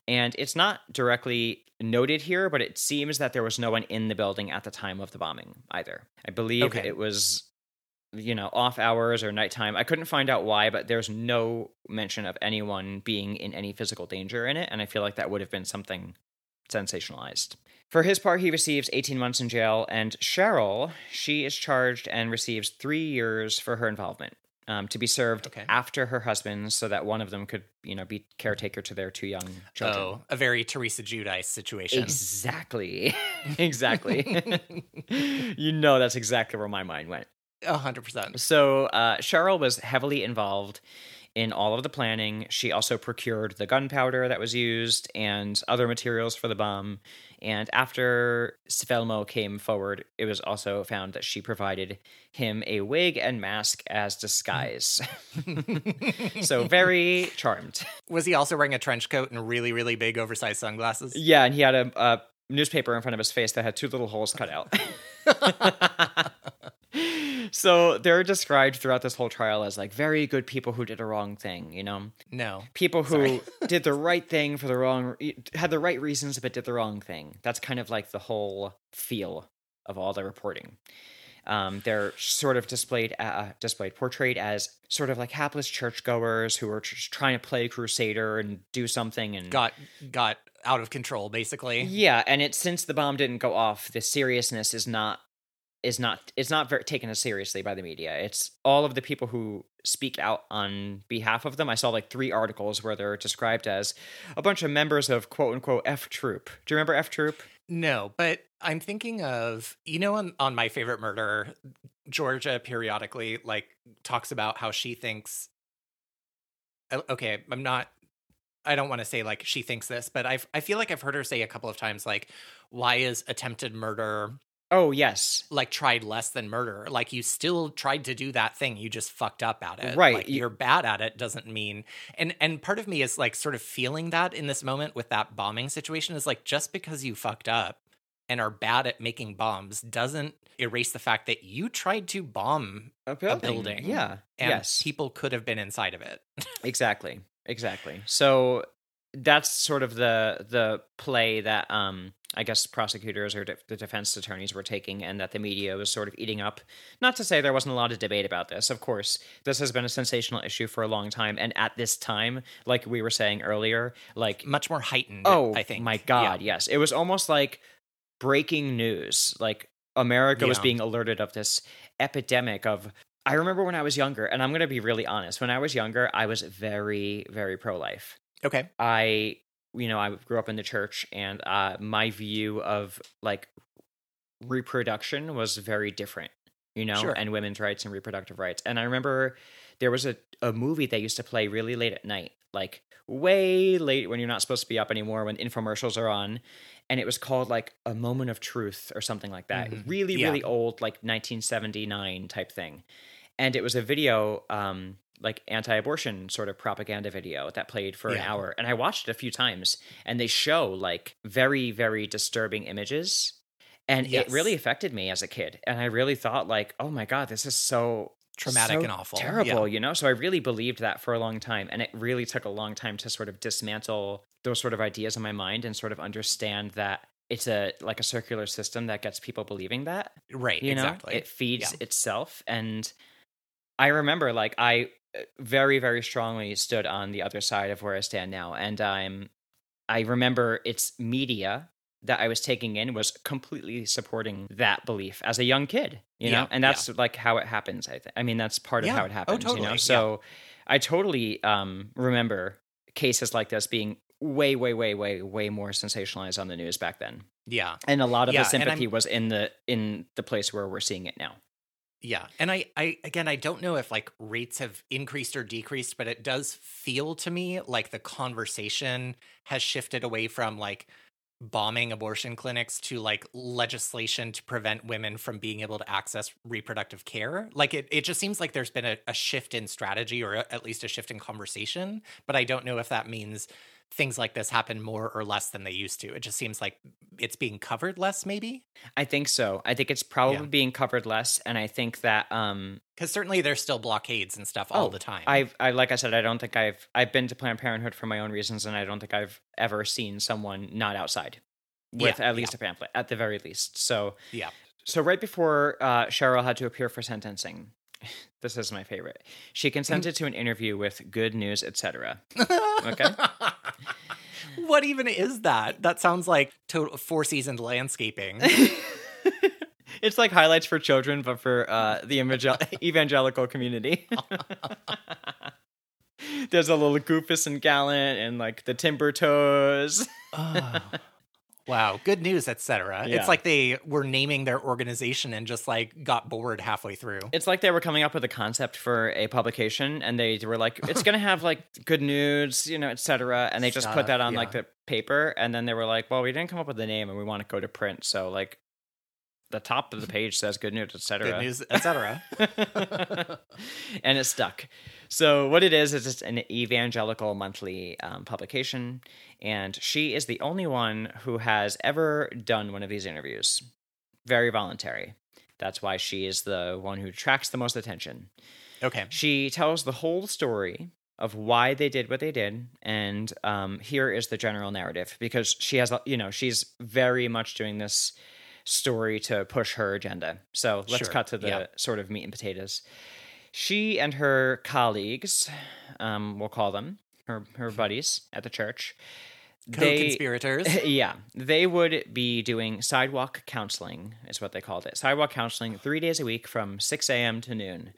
And it's not directly noted here, but it seems that there was no one in the building at the time of the bombing either. I believe okay. it was you know, off hours or nighttime. I couldn't find out why, but there's no mention of anyone being in any physical danger in it, and I feel like that would have been something sensationalized. For his part, he receives 18 months in jail, and Cheryl, she is charged and receives three years for her involvement. Um, to be served okay. after her husband, so that one of them could, you know, be caretaker to their two young children. Oh, a very Teresa Giudice situation. Exactly, (laughs) (laughs) exactly. (laughs) you know, that's exactly where my mind went hundred percent. So uh, Cheryl was heavily involved in all of the planning. She also procured the gunpowder that was used and other materials for the bomb. And after Svelmoe came forward, it was also found that she provided him a wig and mask as disguise. (laughs) so very charmed. Was he also wearing a trench coat and really, really big oversized sunglasses? Yeah, and he had a, a newspaper in front of his face that had two little holes cut out (laughs) (laughs) so they're described throughout this whole trial as like very good people who did a wrong thing, you know? No. People who (laughs) did the (laughs) right thing for the wrong, had the right reasons, but did the wrong thing. That's kind of like the whole feel of all the reporting. Um, they're sort of displayed, uh, displayed, portrayed as sort of like hapless churchgoers who were just trying to play crusader and do something and got got out of control, basically. Yeah, and it since the bomb didn't go off, the seriousness is not is not it's not very, taken as seriously by the media. It's all of the people who speak out on behalf of them. I saw like three articles where they're described as a bunch of members of quote unquote F Troop. Do you remember F Troop? No, but I'm thinking of you know on, on my favorite murder, Georgia periodically like talks about how she thinks. Okay, I'm not. I don't want to say like she thinks this, but I I feel like I've heard her say a couple of times like, why is attempted murder Oh, yes. Like tried less than murder. Like you still tried to do that thing. You just fucked up at it. Right. Like you're bad at it doesn't mean and and part of me is like sort of feeling that in this moment with that bombing situation is like just because you fucked up and are bad at making bombs doesn't erase the fact that you tried to bomb a building. A building yeah. And yes. people could have been inside of it. (laughs) exactly. Exactly. So that's sort of the the play that um I guess prosecutors or de- the defense attorneys were taking, and that the media was sort of eating up. Not to say there wasn't a lot of debate about this. Of course, this has been a sensational issue for a long time, and at this time, like we were saying earlier, like much more heightened. Oh, I think. My God, yeah. yes, it was almost like breaking news. Like America yeah. was being alerted of this epidemic of I remember when I was younger, and I'm going to be really honest. When I was younger, I was very, very pro life. Okay. I you know, I grew up in the church, and uh, my view of like reproduction was very different, you know, sure. and women's rights and reproductive rights. And I remember there was a, a movie that used to play really late at night, like way late when you're not supposed to be up anymore, when infomercials are on. And it was called like A Moment of Truth or something like that. Mm-hmm. Really, yeah. really old, like 1979 type thing. And it was a video um, like anti-abortion sort of propaganda video that played for yeah. an hour and i watched it a few times and they show like very very disturbing images and yes. it really affected me as a kid and i really thought like oh my god this is so Traumatic so and awful. terrible, Yeah. you know. So I really believed that for a long time, and it really took a long time to sort of dismantle those sort of ideas in my mind and sort of understand that it's a like a circular system that gets people believing that Right. you know it feeds Yeah. itself and i remember like i very very strongly stood on the other side of where i stand now and i'm i remember its media that i was taking in was completely supporting that belief as a young kid you Yeah, know and yeah. that's like how it happens i think i mean that's part of Yeah. how Oh, it happens you totally, know yeah. so i totally um remember cases like this being way way way way way more sensationalized on the news back then yeah. and a lot of Yeah, the sympathy was in the in the place where we're seeing it now Yeah. And I, I, again, I don't know if like rates have increased or decreased, but it does feel to me like the conversation has shifted away from like bombing abortion clinics to like legislation to prevent women from being able to access reproductive care. Like it, it just seems like there's been a, a shift in strategy or at least a shift in conversation. But I don't know if that means things like this happen more or less than they used to. It just seems like it's being covered less, maybe. I think so. I think it's probably being covered less, and I think that um, Because certainly there's still blockades and stuff all Oh, the time. I've, I like I said, I don't think I've I've been to Planned Parenthood for my own reasons, and I don't think I've ever seen someone not outside with Yeah, at least a pamphlet, at the very least. So, Yeah. So right before uh, Cheryl had to appear for sentencing, (laughs) this is my favorite. She consented to an interview with Good News, etc. (laughs) Okay. What even is that? That sounds like total four seasoned landscaping. (laughs) it's like highlights for children, but for uh, the evangel- (laughs) evangelical community. (laughs) There's a little Goofus and Gallant and like the Timber Toes. Oh. Wow, good news, etc. Yeah. It's like they were naming their organization and just like got bored halfway through. It's like they were coming up with a concept for a publication, and they were like, "It's gonna have like good news, you know, etc." And they just put that on like the paper, and then they were like, "Well, we didn't come up with a name, and we want to go to print, so like." The top of the page says "good news," etc. Good news, etc. (laughs) and it stuck. So what it is is it's an evangelical monthly um, publication, and she is the only one who has ever done one of these interviews. Very voluntary. That's why she is the one who attracts the most attention. okay. She tells the whole story of why they did what they did, and um, here is the general narrative because she has, you know, she's very much doing this story to push her agenda. So let's Sure, cut to the yeah. sort of meat and potatoes. She and her colleagues, um, we'll call them her her buddies at the church, they Co-conspirators. (laughs) yeah, they would be doing sidewalk counseling, is what they called it. Sidewalk counseling three days a week from 6 a.m. to noon.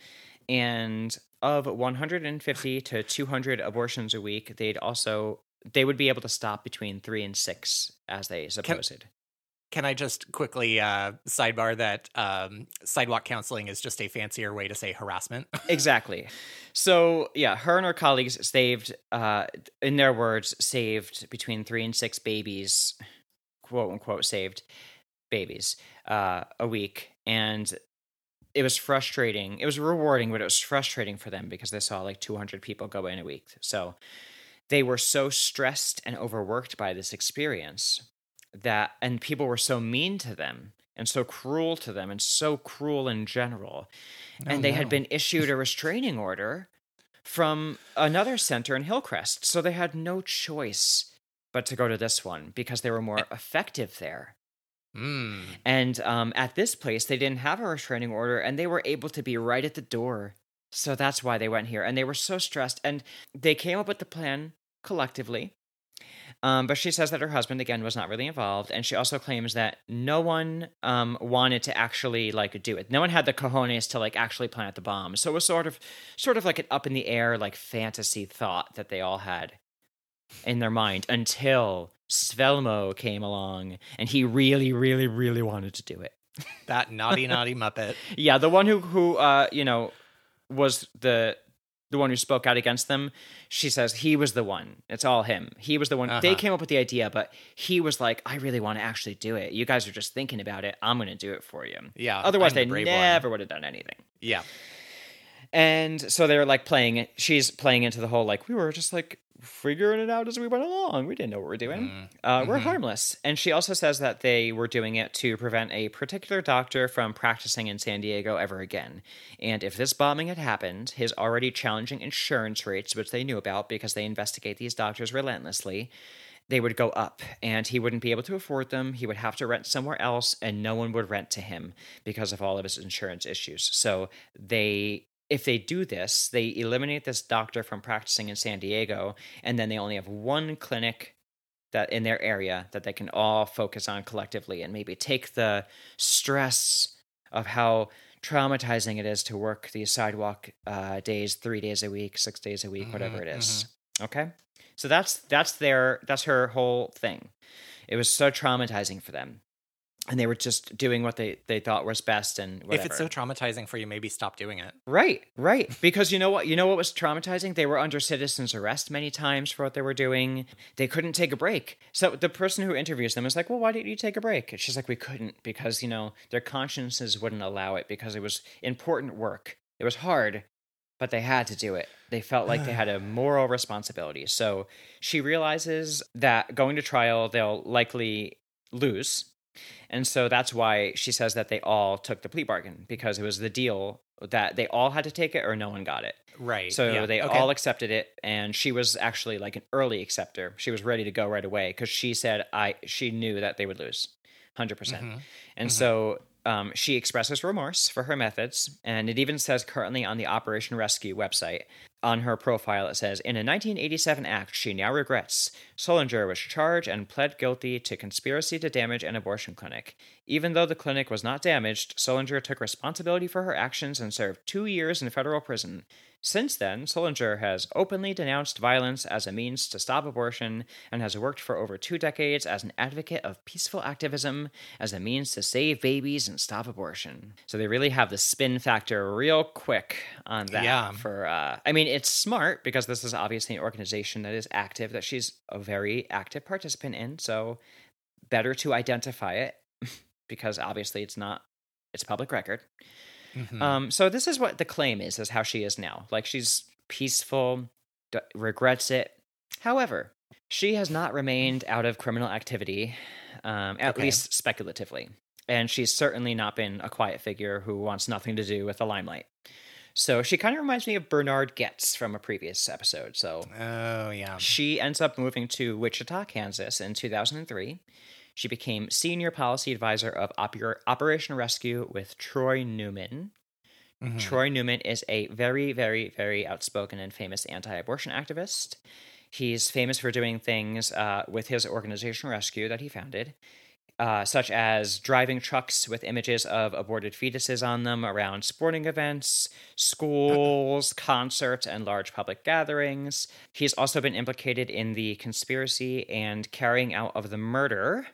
And of 150 to 200 abortions a week, they'd also they would be able to stop between three and six, as they supposed. Can I just quickly uh, sidebar that um, sidewalk counseling is just a fancier way to say harassment? (laughs) exactly. So yeah, her and her colleagues saved, uh, in their words, saved between three and six babies, quote unquote, saved babies uh, a week, and it was frustrating. It was rewarding, but it was frustrating for them because they saw like 200 people go in a week. So they were so stressed and overworked by this experience that, and people were so mean to them and so cruel to them and so cruel in general. and they had been issued a restraining order from another center in Hillcrest. So they had no choice but to go to this one because they were more effective there. Mm. And um, at this place, they didn't have a restraining order and they were able to be right at the door. So that's why they went here. And they were so stressed. And they came up with the plan collectively. Um, but she says that her husband, again, was not really involved. And she also claims that no one um, wanted to actually like do it. No one had the cojones to like actually plant the bomb. So it was sort of, sort of like an up in the air, like fantasy thought that they all had in their mind until Svelmoe came along and he really, really, really wanted to do it. That naughty, naughty (laughs) Muppet. Yeah, the one who who uh, you know was the the one who spoke out against them. She says he was the one. It's all him. He was the one. They Uh-huh. came up with the idea, but he was like, "I really want to actually do it. You guys are just thinking about it. I'm going to do it for you." Yeah. Otherwise, the they one. never would have done anything. Yeah. And so they're like playing it. She's playing into the whole like we were just like figuring it out as we went along. We didn't know what we're doing. Mm. Uh, we're Mhm. harmless. And she also says that they were doing it to prevent a particular doctor from practicing in San Diego ever again. And if this bombing had happened, his already challenging insurance rates, which they knew about because they investigate these doctors relentlessly, they would go up and he wouldn't be able to afford them. He would have to rent somewhere else and no one would rent to him because of all of his insurance issues. So they if they do this, they eliminate this doctor from practicing in San Diego and then they only have one clinic that in their area that they can all focus on collectively and maybe take the stress of how traumatizing it is to work these sidewalk uh, days, three days a week, six days a week, whatever Mhm, it is. Okay, so that's that's their that's her whole thing. It was so traumatizing for them, and they were just doing what they they thought was best. And whatever. If it's so traumatizing for you, maybe stop doing it. Right, right. Because you know what? You know what was traumatizing? They were under citizen's arrest many times for what they were doing. They couldn't take a break. So the person who interviews them is like, "Well, why didn't you take a break?" And she's like, "We couldn't because you know their consciences wouldn't allow it because it was important work. It was hard, but they had to do it. They felt like they had a (sighs) moral responsibility. So she realizes that going to trial, they'll likely lose. And so that's why she says that they all took the plea bargain because it was the deal that they all had to take it or no one got it. Right. So yeah, they okay. all accepted it and she was actually like an early acceptor. She was ready to go right away cuz she said I she knew that they would lose. 100%. percent Mhm. And Mhm. so um, she expresses remorse for her methods, and it even says currently on the Operation Rescue website, on her profile, it says In a 1987 act she now regrets, Sullenger was charged and pled guilty to conspiracy to damage an abortion clinic. Even though the clinic was not damaged, Sullenger took responsibility for her actions and served two years in federal prison. Since then, Sullenger has openly denounced violence as a means to stop abortion and has worked for over two decades as an advocate of peaceful activism as a means to save babies and stop abortion. So they really have the spin factor real quick on that. Yeah. For uh, I mean, it's smart because this is obviously an organization that is active that she's a very active participant in. So better to identify it (laughs) because obviously it's not it's public record. Mhm. Um, so this is what the claim is, is how she is now. Like she's peaceful, d- regrets it. However, she has not remained out of criminal activity, um, at Okay. least speculatively. And she's certainly not been a quiet figure who wants nothing to do with the limelight. So she kind of reminds me of Bernhard Goetz from a previous episode. So oh yeah. she ends up moving to Wichita, Kansas in 2003. She became senior policy advisor of Oper- Operation Rescue with Troy Newman. Mhm. Troy Newman is a very, very, very outspoken and famous anti abortion activist. He's famous for doing things uh, with his organization Rescue that he founded, uh, such as driving trucks with images of aborted fetuses on them around sporting events, schools, concerts, and large public gatherings. He's also been implicated in the conspiracy and carrying out of the murder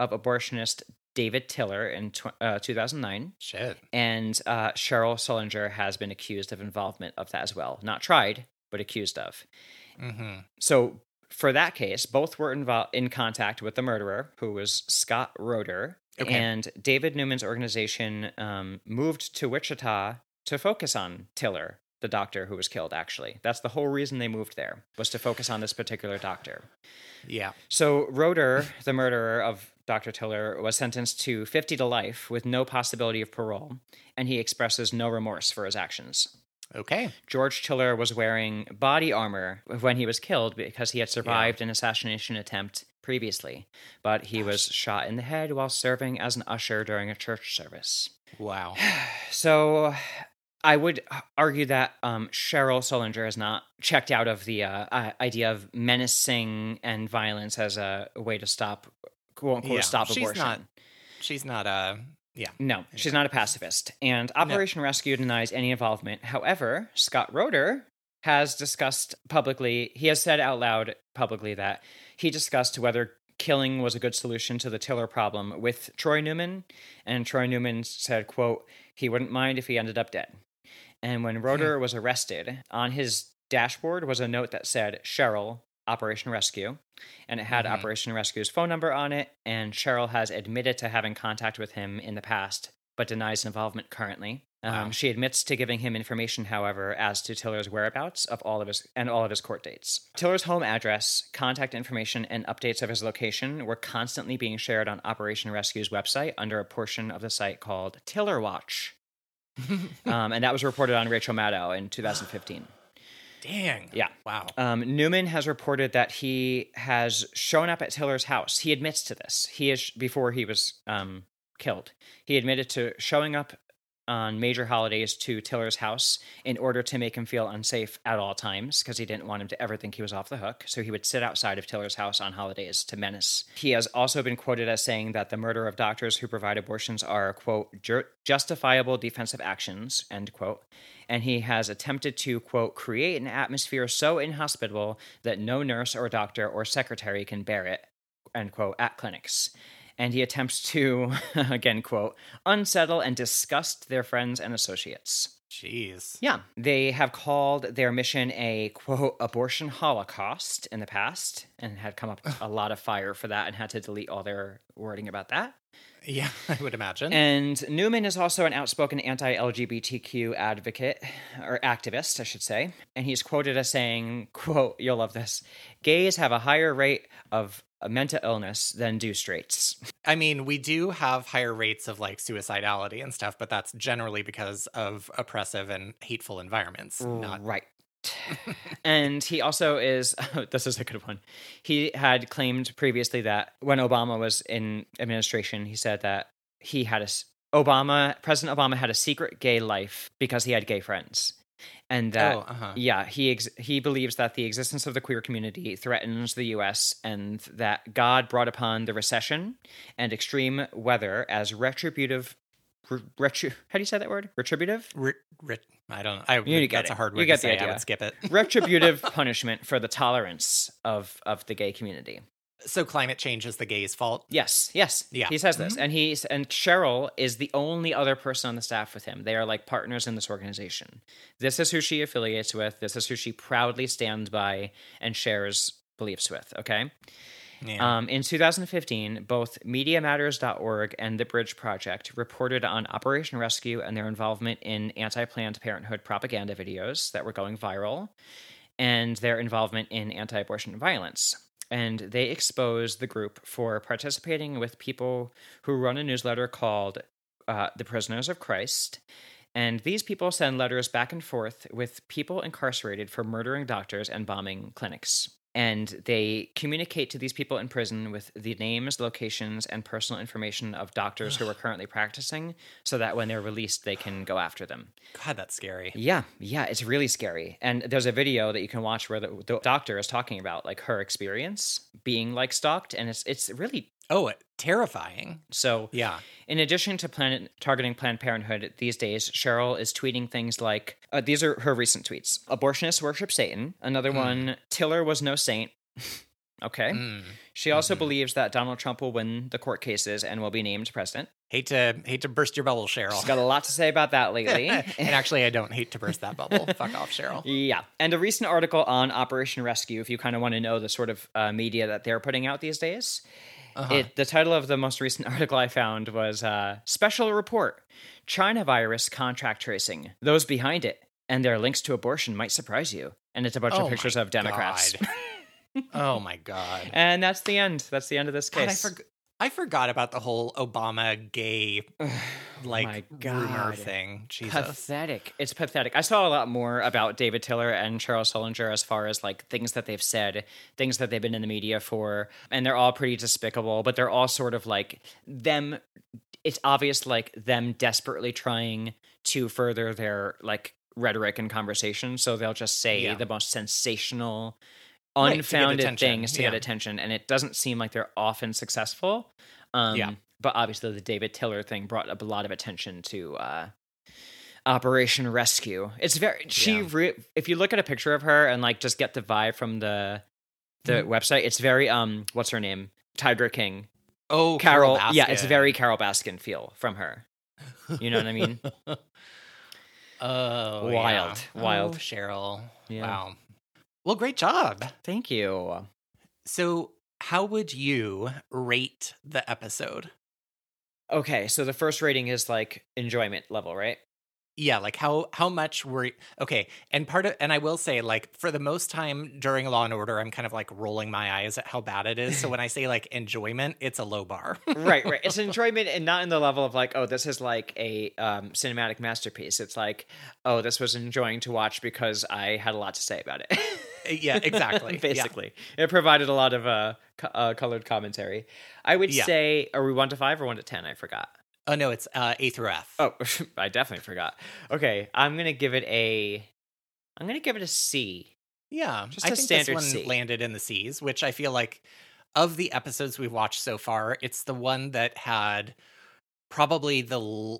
of abortionist David Tiller in tw- uh, 2009 Shit. and uh, Cheryl Sullenger has been accused of involvement of that as well. Not tried, but accused of. hmm So for that case, both were involved in contact with the murderer, who was Scott Roeder, Okay. and David Newman's organization um, moved to Wichita to focus on Tiller, the doctor who was killed. Actually, that's the whole reason they moved there was to focus on this particular doctor. Yeah. So Roeder, the murderer of Dr. Tiller, was sentenced to 50 to life with no possibility of parole, and he expresses no remorse for his actions. Okay. George Tiller was wearing body armor when he was killed because he had survived an assassination attempt previously, but he was shot in the head while serving as an usher during a church service. Wow. (sighs) So I would argue that um, Cheryl Sullenger is not checked out of the uh, idea of menacing and violence as a way to stop, quote unquote, Yeah, stop she's abortion. not- She's not uh yeah. No, she's not a pacifist. And Operation Rescue denies any involvement. However, Scott Roeder has discussed publicly, he has said out loud publicly that he discussed whether killing was a good solution to the Tiller problem with Troy Newman. And Troy Newman said, quote, he wouldn't mind if he ended up dead. And when Roeder was arrested, on his dashboard was a note that said Cheryl, Operation Rescue, and it had Mhm. Operation Rescue's phone number on it. And Cheryl has admitted to having contact with him in the past, but denies involvement currently. Um, Wow. She admits to giving him information, however, as to Tiller's whereabouts of all of his and all of his court dates. Tiller's home address, contact information, and updates of his location were constantly being shared on Operation Rescue's website under a portion of the site called Tiller Watch, (laughs) um, and that was reported on Rachel Maddow in 2015. (gasps) Dang. Yeah. Wow. Um, Newman has reported that he has shown up at Tiller's house. He admits to this. He is before he was um, killed. He admitted to showing up on major holidays to Tiller's house in order to make him feel unsafe at all times because he didn't want him to ever think he was off the hook. So he would sit outside of Tiller's house on holidays to menace. He has also been quoted as saying that the murder of doctors who provide abortions are, quote, ju- justifiable defensive actions, end quote. And he has attempted to, quote, create an atmosphere so inhospitable that no nurse or doctor or secretary can bear it, end quote, at clinics and he attempts to, (laughs) again, quote, unsettle and disgust their friends and associates. Jeez. Yeah, they have called their mission a quote abortion holocaust in the past and had come up a lot of fire for that and had to delete all their wording about that. Yeah, (laughs) I would imagine. And Newman is also an outspoken anti LGBTQ advocate, or activist, I should say. And he's quoted as saying, quote, you'll love this, gays have a higher rate of mental illness than do straights. I mean, we do have higher rates of like suicidality and stuff, but that's generally because of oppressive and hateful environments. Not Right. (laughs) and he also is (laughs) this is a good one. He had claimed previously that when Obama was in administration, he said that he had a Obama President Obama had a secret gay life because he had gay friends. And that Oh, uh-huh. yeah, he ex- he believes that the existence of the queer community threatens the US and that God brought upon the recession and extreme weather as retributive re- retri- how do you say that word? Retributive? Ri- ri- I don't. I You get that's it. a hard word. You get to the say. I idea. would skip it. (laughs) retributive punishment for the tolerance of of the gay community. So climate change is the gays' fault. Yes, yes. Yeah. He says this. Mm-hmm. And he's and Cheryl is the only other person on the staff with him. They are like partners in this organization. This is who she affiliates with. This is who she proudly stands by and shares beliefs with. Okay. Yeah. Um, in 2015, both MediaMatters.org and the Bridge Project reported on Operation Rescue and their involvement in anti Planned Parenthood propaganda videos that were going viral and their involvement in anti abortion violence. And they exposed the group for participating with people who run a newsletter called uh, The Prisoners of Christ. And these people send letters back and forth with people incarcerated for murdering doctors and bombing clinics. And they communicate to these people in prison with the names, locations, and personal information of doctors who are currently practicing so that when they're released, they can go after them. God, that's scary. Yeah, yeah, it's really scary. And there's a video that you can watch where the, the doctor is talking about like her experience being like stalked, and it's it's really Oh, terrifying. so. Yeah. In addition to plan- targeting Planned Parenthood these days, Cheryl is tweeting things like uh, these are her recent tweets: "Abortionists worship Satan." Another one: "Tiller was no saint." (laughs) okay. Mm. She also believes that Donald Trump will win the court cases and will be named president. Hate to hate to burst your bubble, Cheryl. She's got a lot to say about that lately. (laughs) and actually, I don't hate to burst that bubble. (laughs) Fuck off, Cheryl. Yeah. And a recent article on Operation Rescue, if you kind of want to know the sort of uh, media that they're putting out these days. Uh-huh. It, the title of the most recent (laughs) article I found was uh, Special Report China Virus Contract Tracing. Those behind it and their links to abortion might surprise you. And it's a bunch Oh of pictures of Democrats. (laughs) Oh my god. and that's the end. That's the end of this God, I, case. I forgot about the whole Obama gay (sighs) oh like my rumor thing. Jesus. pathetic. It's pathetic. I saw a lot more about David Tiller and Charles Sullenger as far as like things that they've said, things that they've been in the media for, and they're all pretty despicable, but they're all sort of like them it's obvious like them desperately trying to further their like rhetoric and conversation, so they'll just say Yeah. the most sensational Right, to unfounded things to get attention and it doesn't seem like they're often successful. Um Yeah. but obviously the David Tiller thing brought up a lot of attention to uh Operation Rescue. It's very she Yeah. re- if you look at a picture of her and like just get the vibe from the the Mhm. website, it's very um what's her name? Tiger King. Oh, Carol, Carol. yeah, it's very Carole Baskin feel from her. You know what I mean? (laughs) Oh, Wild, yeah. wild. Oh, Cheryl. Yeah. Wow. Well, great job. Thank you. So, how would you rate the episode? Okay, so the first rating is like enjoyment level, right? Yeah, like how how much were okay, and part of and I will say like for the most time during Law and Order, I'm kind of like rolling my eyes at how bad it is. So when I say like enjoyment, it's a low bar. (laughs) right, right. It's (laughs) enjoyment and not in the level of like, oh, this is like a um, cinematic masterpiece. It's like, oh, this was enjoying to watch because I had a lot to say about it. (laughs) (laughs) yeah, exactly. Basically, yeah. it provided a lot of uh, co- uh, colored commentary. I would yeah. say, are we one to five or one to ten? I forgot. Oh no, it's uh, A through F. Oh, (laughs) I definitely forgot. Okay, I'm gonna give it a. I'm gonna give it a C. Yeah, just I think this one C. landed in the C's, which I feel like of the episodes we've watched so far, it's the one that had probably the (sighs)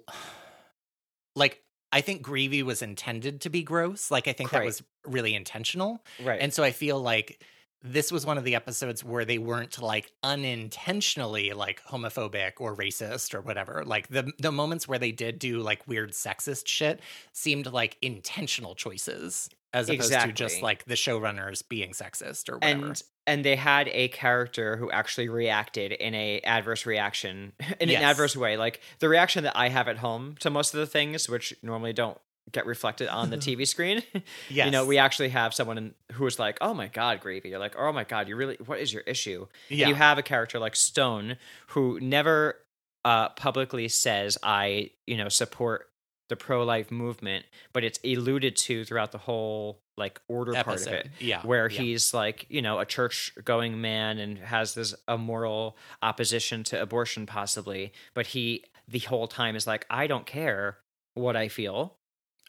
like. I think Greevey was intended to be gross. Like I think that was really intentional. Right. And so I feel like this was one of the episodes where they weren't like unintentionally like homophobic or racist or whatever. Like the the moments where they did do like weird sexist shit seemed like intentional choices as opposed exactly. to just like the showrunners being sexist or whatever. And and they had a character who actually reacted in a adverse reaction (laughs) in yes. an adverse way. Like the reaction that I have at home to most of the things, which normally don't get reflected on the (laughs) TV screen. yes. (laughs) You know, we actually have someone who is like, "Oh my god, Greevey." You're like, "Oh my god, you really what is your issue?" Yeah. You have a character like Stone who never uh, publicly says, "I, you know, support the pro-life movement," but it's alluded to throughout the whole like order Episode. part of it. Yeah. Where yeah. he's like, you know, a church going man and has this immoral opposition to abortion possibly, but he the whole time is like, I don't care what I feel.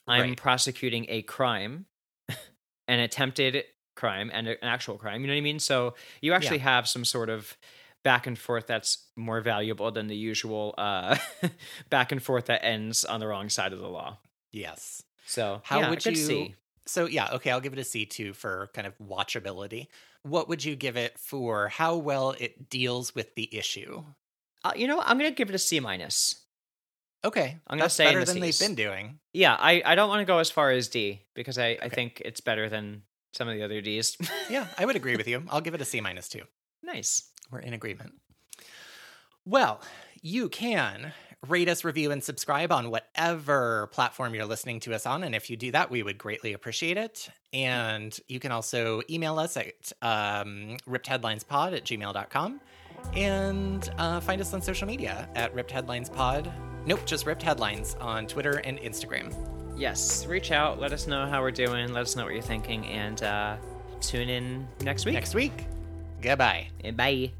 I'm right. prosecuting a crime, (laughs) an attempted crime, and an actual crime. You know what I mean? So you actually yeah. have some sort of back and forth that's more valuable than the usual uh, (laughs) back and forth that ends on the wrong side of the law. Yes. So how yeah, would you see? So yeah, okay, I'll give it a C two for kind of watchability. What would you give it for how well it deals with the issue? Uh, you know, I'm gonna give it a C minus. Okay, I'm gonna say better than they've been doing. Yeah, I, I don't want to go as far as D because I, okay. I think it's better than some of the other Ds. yeah, I would agree with (laughs) you. I'll give it a C minus two. Nice. We're in agreement. Well, you can rate us, review, and subscribe on whatever platform you're listening to us on. And if you do that, we would greatly appreciate it. And you can also email us at um, rippedheadlinespod at gmail.com and uh, find us on social media at Ripped Headlines Pod. Nope, just Ripped Headlines on Twitter and Instagram. Yes, reach out, let us know how we're doing, let us know what you're thinking, and uh, tune in next week. Next week. Goodbye. Bye.